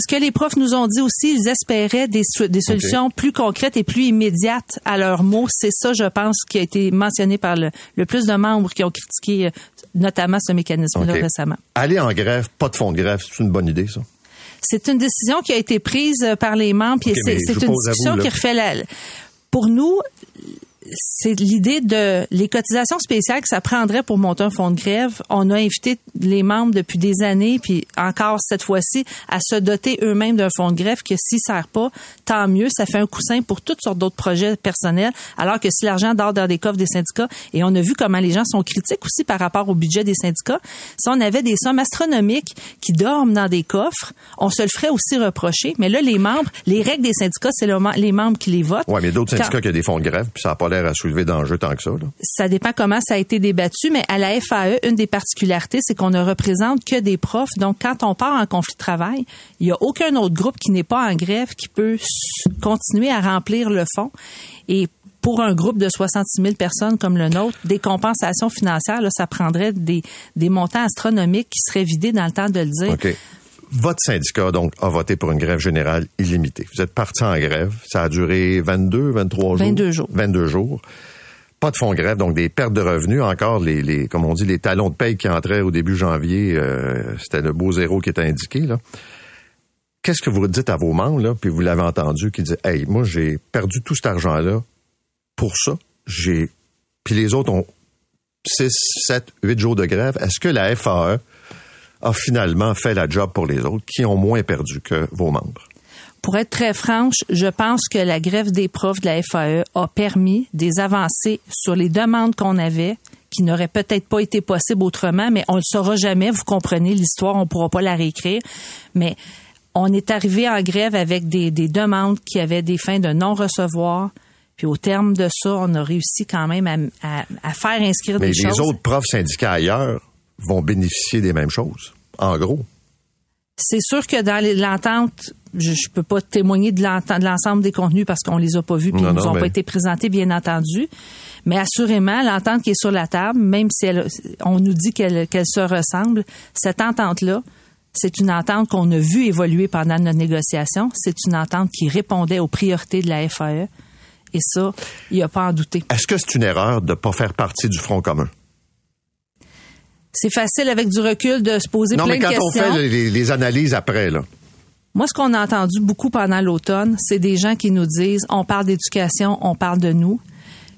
ce que les profs nous ont dit aussi. Ils espéraient des, des solutions plus concrètes et plus immédiates à leurs mots. C'est ça, je pense, qui a été mentionné par le, le plus de membres qui ont critiqué euh, notamment ce mécanisme-là récemment. Aller en grève, pas de fond de grève, c'est une bonne idée, ça. C'est une décision qui a été prise par les membres, puis c'est une discussion qui refait la. Pour nous, c'est l'idée de les cotisations spéciales que ça prendrait pour monter un fonds de grève. On a invité les membres depuis des années, puis encore cette fois-ci, à se doter eux-mêmes d'un fonds de grève que s'il sert pas, tant mieux. Ça fait un coussin pour toutes sortes d'autres projets personnels. Alors que si l'argent dort dans des coffres des syndicats, et on a vu comment les gens sont critiques aussi par rapport au budget des syndicats, si on avait des sommes astronomiques qui dorment dans des coffres, on se le ferait aussi reprocher. Mais là, les membres, les règles des syndicats, c'est les membres qui les votent. Oui, mais d'autres syndicats qui ont des fonds de grève, puis ça n'a pas l'air à soulever d'enjeux tant que ça. Ça dépend comment ça a été débattu, mais à la FAE, une des particularités, c'est qu'on ne représente que des profs. Donc, quand on part en conflit de travail, il n'y a aucun autre groupe qui n'est pas en grève qui peut continuer à remplir le fonds. Et pour un groupe de 66 000 personnes comme le nôtre, des compensations financières, ça prendrait des, montants astronomiques qui seraient vidés dans le temps de le dire. Votre syndicat, donc, a voté pour une grève générale illimitée. Vous êtes parti en grève. Ça a duré 22, 23 jours? 22 jours. 22 jours. Pas de fonds de grève, donc des pertes de revenus. Encore les, les comme on dit, les talons de paye qui entraient au début janvier, euh, c'était le beau zéro qui était indiqué, là. Qu'est-ce que vous dites à vos membres, là, puis vous l'avez entendu, qui dit, hey, moi, j'ai perdu tout cet argent-là pour ça. J'ai, puis les autres ont 6, 7, 8 jours de grève. Est-ce que la FAE a finalement fait la job pour les autres qui ont moins perdu que vos membres? Pour être très franche, je pense que la grève des profs de la FAE a permis des avancées sur les demandes qu'on avait qui n'auraient peut-être pas été possibles autrement, mais on ne le saura jamais. Vous comprenez l'histoire, on ne pourra pas la réécrire. Mais on est arrivé en grève avec des, demandes qui avaient des fins de non-recevoir. Puis au terme de ça, on a réussi quand même à, faire inscrire des choses. Mais les autres profs syndicats ailleurs vont bénéficier des mêmes choses, en gros. C'est sûr que dans l'entente, je, ne peux pas témoigner de l'ensemble des contenus parce qu'on les a pas vus puis ils nous ont pas été présentés, bien entendu. Mais assurément, l'entente qui est sur la table, même si on nous dit qu'elle se ressemble, cette entente-là C'est une entente qu'on a vu évoluer pendant notre négociation. C'est une entente qui répondait aux priorités de la FAE. Et ça, il n'y a pas à en douter. Est-ce que c'est une erreur de ne pas faire partie du Front commun? C'est facile avec du recul de se poser Non, plein mais de quand questions. on fait les, les analyses après, là. Moi, ce qu'on a entendu beaucoup pendant l'automne, c'est des gens qui nous disent, on parle d'éducation, on parle de nous.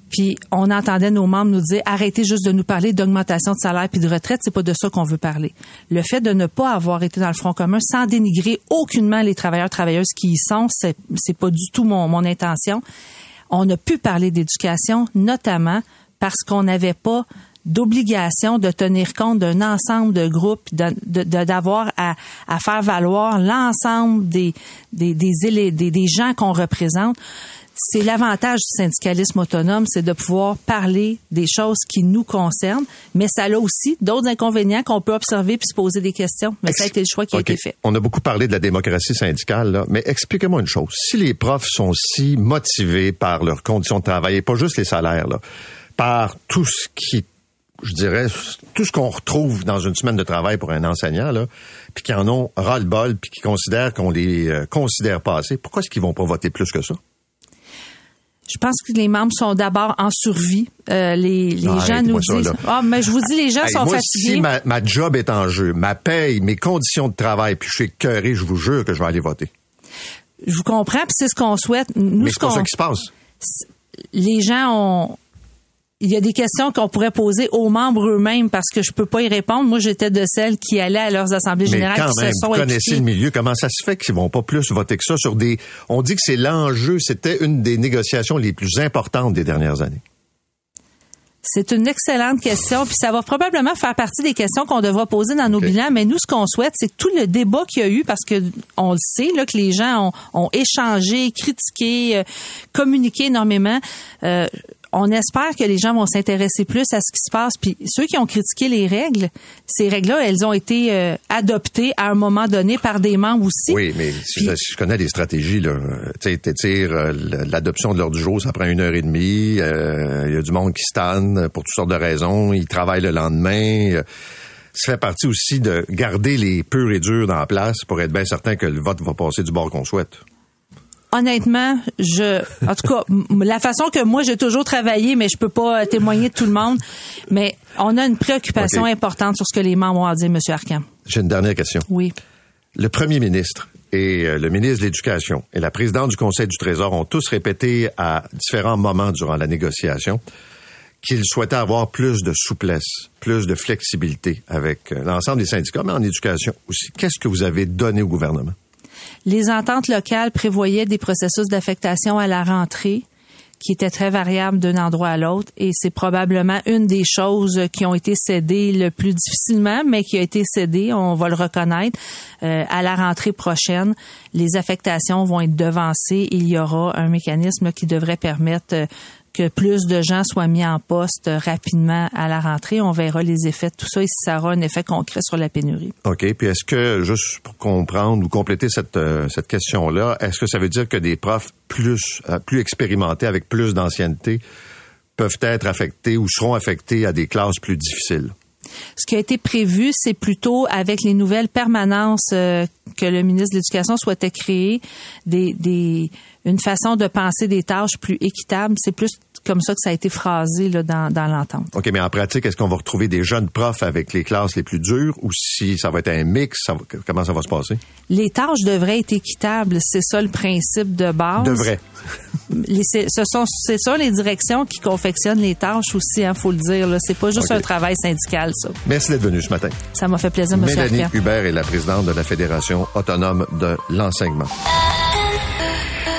Puis on entendait nos membres nous dire arrêtez juste de nous parler d'augmentation de salaire puis de retraite, c'est pas de ça qu'on veut parler. Le fait de ne pas avoir été dans le front commun sans dénigrer aucunement les travailleurs travailleuses qui y sont, c'est c'est pas du tout mon, mon intention. On a pu parler d'éducation notamment parce qu'on n'avait pas d'obligation de tenir compte d'un ensemble de groupes, de- de- de- d'avoir à, à faire valoir l'ensemble des, des, des, des, des gens qu'on représente. C'est l'avantage du syndicalisme autonome, c'est de pouvoir parler des choses qui nous concernent, mais ça a aussi d'autres inconvénients qu'on peut observer puis se poser des questions. Mais ça a été le choix qui a été fait. On a beaucoup parlé de la démocratie syndicale, là, mais expliquez-moi une chose. Si les profs sont si motivés par leurs conditions de travail, et pas juste les salaires, là, par tout ce qui, je dirais, tout ce qu'on retrouve dans une semaine de travail pour un enseignant, là, puis qui en ont ras-le-bol, puis qui considèrent qu'on les euh, considère pas assez, pourquoi est-ce qu'ils vont pas voter plus que ça? Je pense que les membres sont d'abord en survie. Euh, les les Non, gens nous disent. Ah, mais je vous dis, les gens Hey, sont moi, fatigués. si ma, ma job est en jeu, ma paye, mes conditions de travail, puis je suis écœuré, je vous jure que je vais aller voter. Je vous comprends, puis c'est ce qu'on souhaite. Nous, mais ce c'est pas qu'on ça qui se passe. les gens ont il y a des questions qu'on pourrait poser aux membres eux-mêmes parce que je peux pas y répondre. Moi, j'étais de celles qui allaient à leurs assemblées Mais générales quand qui même, se sont vous connaissez impliquées. le milieu. Comment ça se fait qu'ils vont pas plus voter que ça sur des... On dit que c'est l'enjeu, c'était une des négociations les plus importantes des dernières années. C'est une excellente question, puis ça va probablement faire partie des questions qu'on devra poser dans nos bilans. Mais nous, ce qu'on souhaite, c'est que tout le débat qu'il y a eu, parce que on le sait, là, que les gens ont, ont échangé, critiqué, euh, communiqué énormément. Euh, on espère que les gens vont s'intéresser plus à ce qui se passe. Puis ceux qui ont critiqué les règles, ces règles-là, elles ont été euh, adoptées à un moment donné par des membres aussi. Oui, mais si, Puis- je connais les stratégies, là, euh, tu euh, l'adoption de l'ordre du jour, ça prend une heure et demie. euh, Il y a du monde qui stanne pour toutes sortes de raisons. Ils travaillent le lendemain. euh, ça fait partie aussi de garder les purs et durs dans la place pour être bien certain que le vote va passer du bord qu'on souhaite. Honnêtement, je, en tout cas, m- la façon que moi j'ai toujours travaillé, mais je peux pas euh, témoigner de tout le monde, mais on a une préoccupation importante sur ce que les membres ont à dire, Monsieur Arcand. J'ai une dernière question. Oui. Le premier ministre et euh, le ministre de l'Éducation et la présidente du Conseil du Trésor ont tous répété à différents moments durant la négociation qu'ils souhaitaient avoir plus de souplesse, plus de flexibilité avec euh, l'ensemble des syndicats, mais en éducation aussi. Qu'est-ce que vous avez donné au gouvernement? Les ententes locales prévoyaient des processus d'affectation à la rentrée qui étaient très variables d'un endroit à l'autre et c'est probablement une des choses qui ont été cédées le plus difficilement, mais qui a été cédée, on va le reconnaître, Euh, à la rentrée prochaine. Les affectations vont être devancées. Il y aura un mécanisme qui devrait permettre euh, que plus de gens soient mis en poste rapidement à la rentrée. On verra les effets de tout ça et si ça aura un effet concret sur la pénurie. OK. Puis est-ce que, juste pour comprendre ou compléter cette, euh, cette question-là, est-ce que ça veut dire que des profs plus, euh, plus expérimentés, avec plus d'ancienneté, peuvent être affectés ou seront affectés à des classes plus difficiles? Ce qui a été prévu, c'est plutôt avec les nouvelles permanences euh, que le ministre de l'Éducation souhaitait créer, des, des, une façon de penser des tâches plus équitables. C'est plus comme ça que ça a été phrasé là, dans, dans l'entente. OK, mais en pratique, est-ce qu'on va retrouver des jeunes profs avec les classes les plus dures ou si ça va être un mix, ça va- comment ça va se passer? Les tâches devraient être équitables. C'est ça le principe de base. Devrait. C'est- ce sont, c'est ça les directions qui confectionnent les tâches aussi, il faut le dire. Là. C'est pas juste un travail syndical, ça. Merci d'être venu ce matin. Ça m'a fait plaisir, M. Mélanie. Hubert est la présidente de la Fédération autonome de l'enseignement.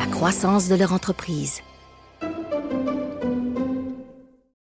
la croissance de leur entreprise.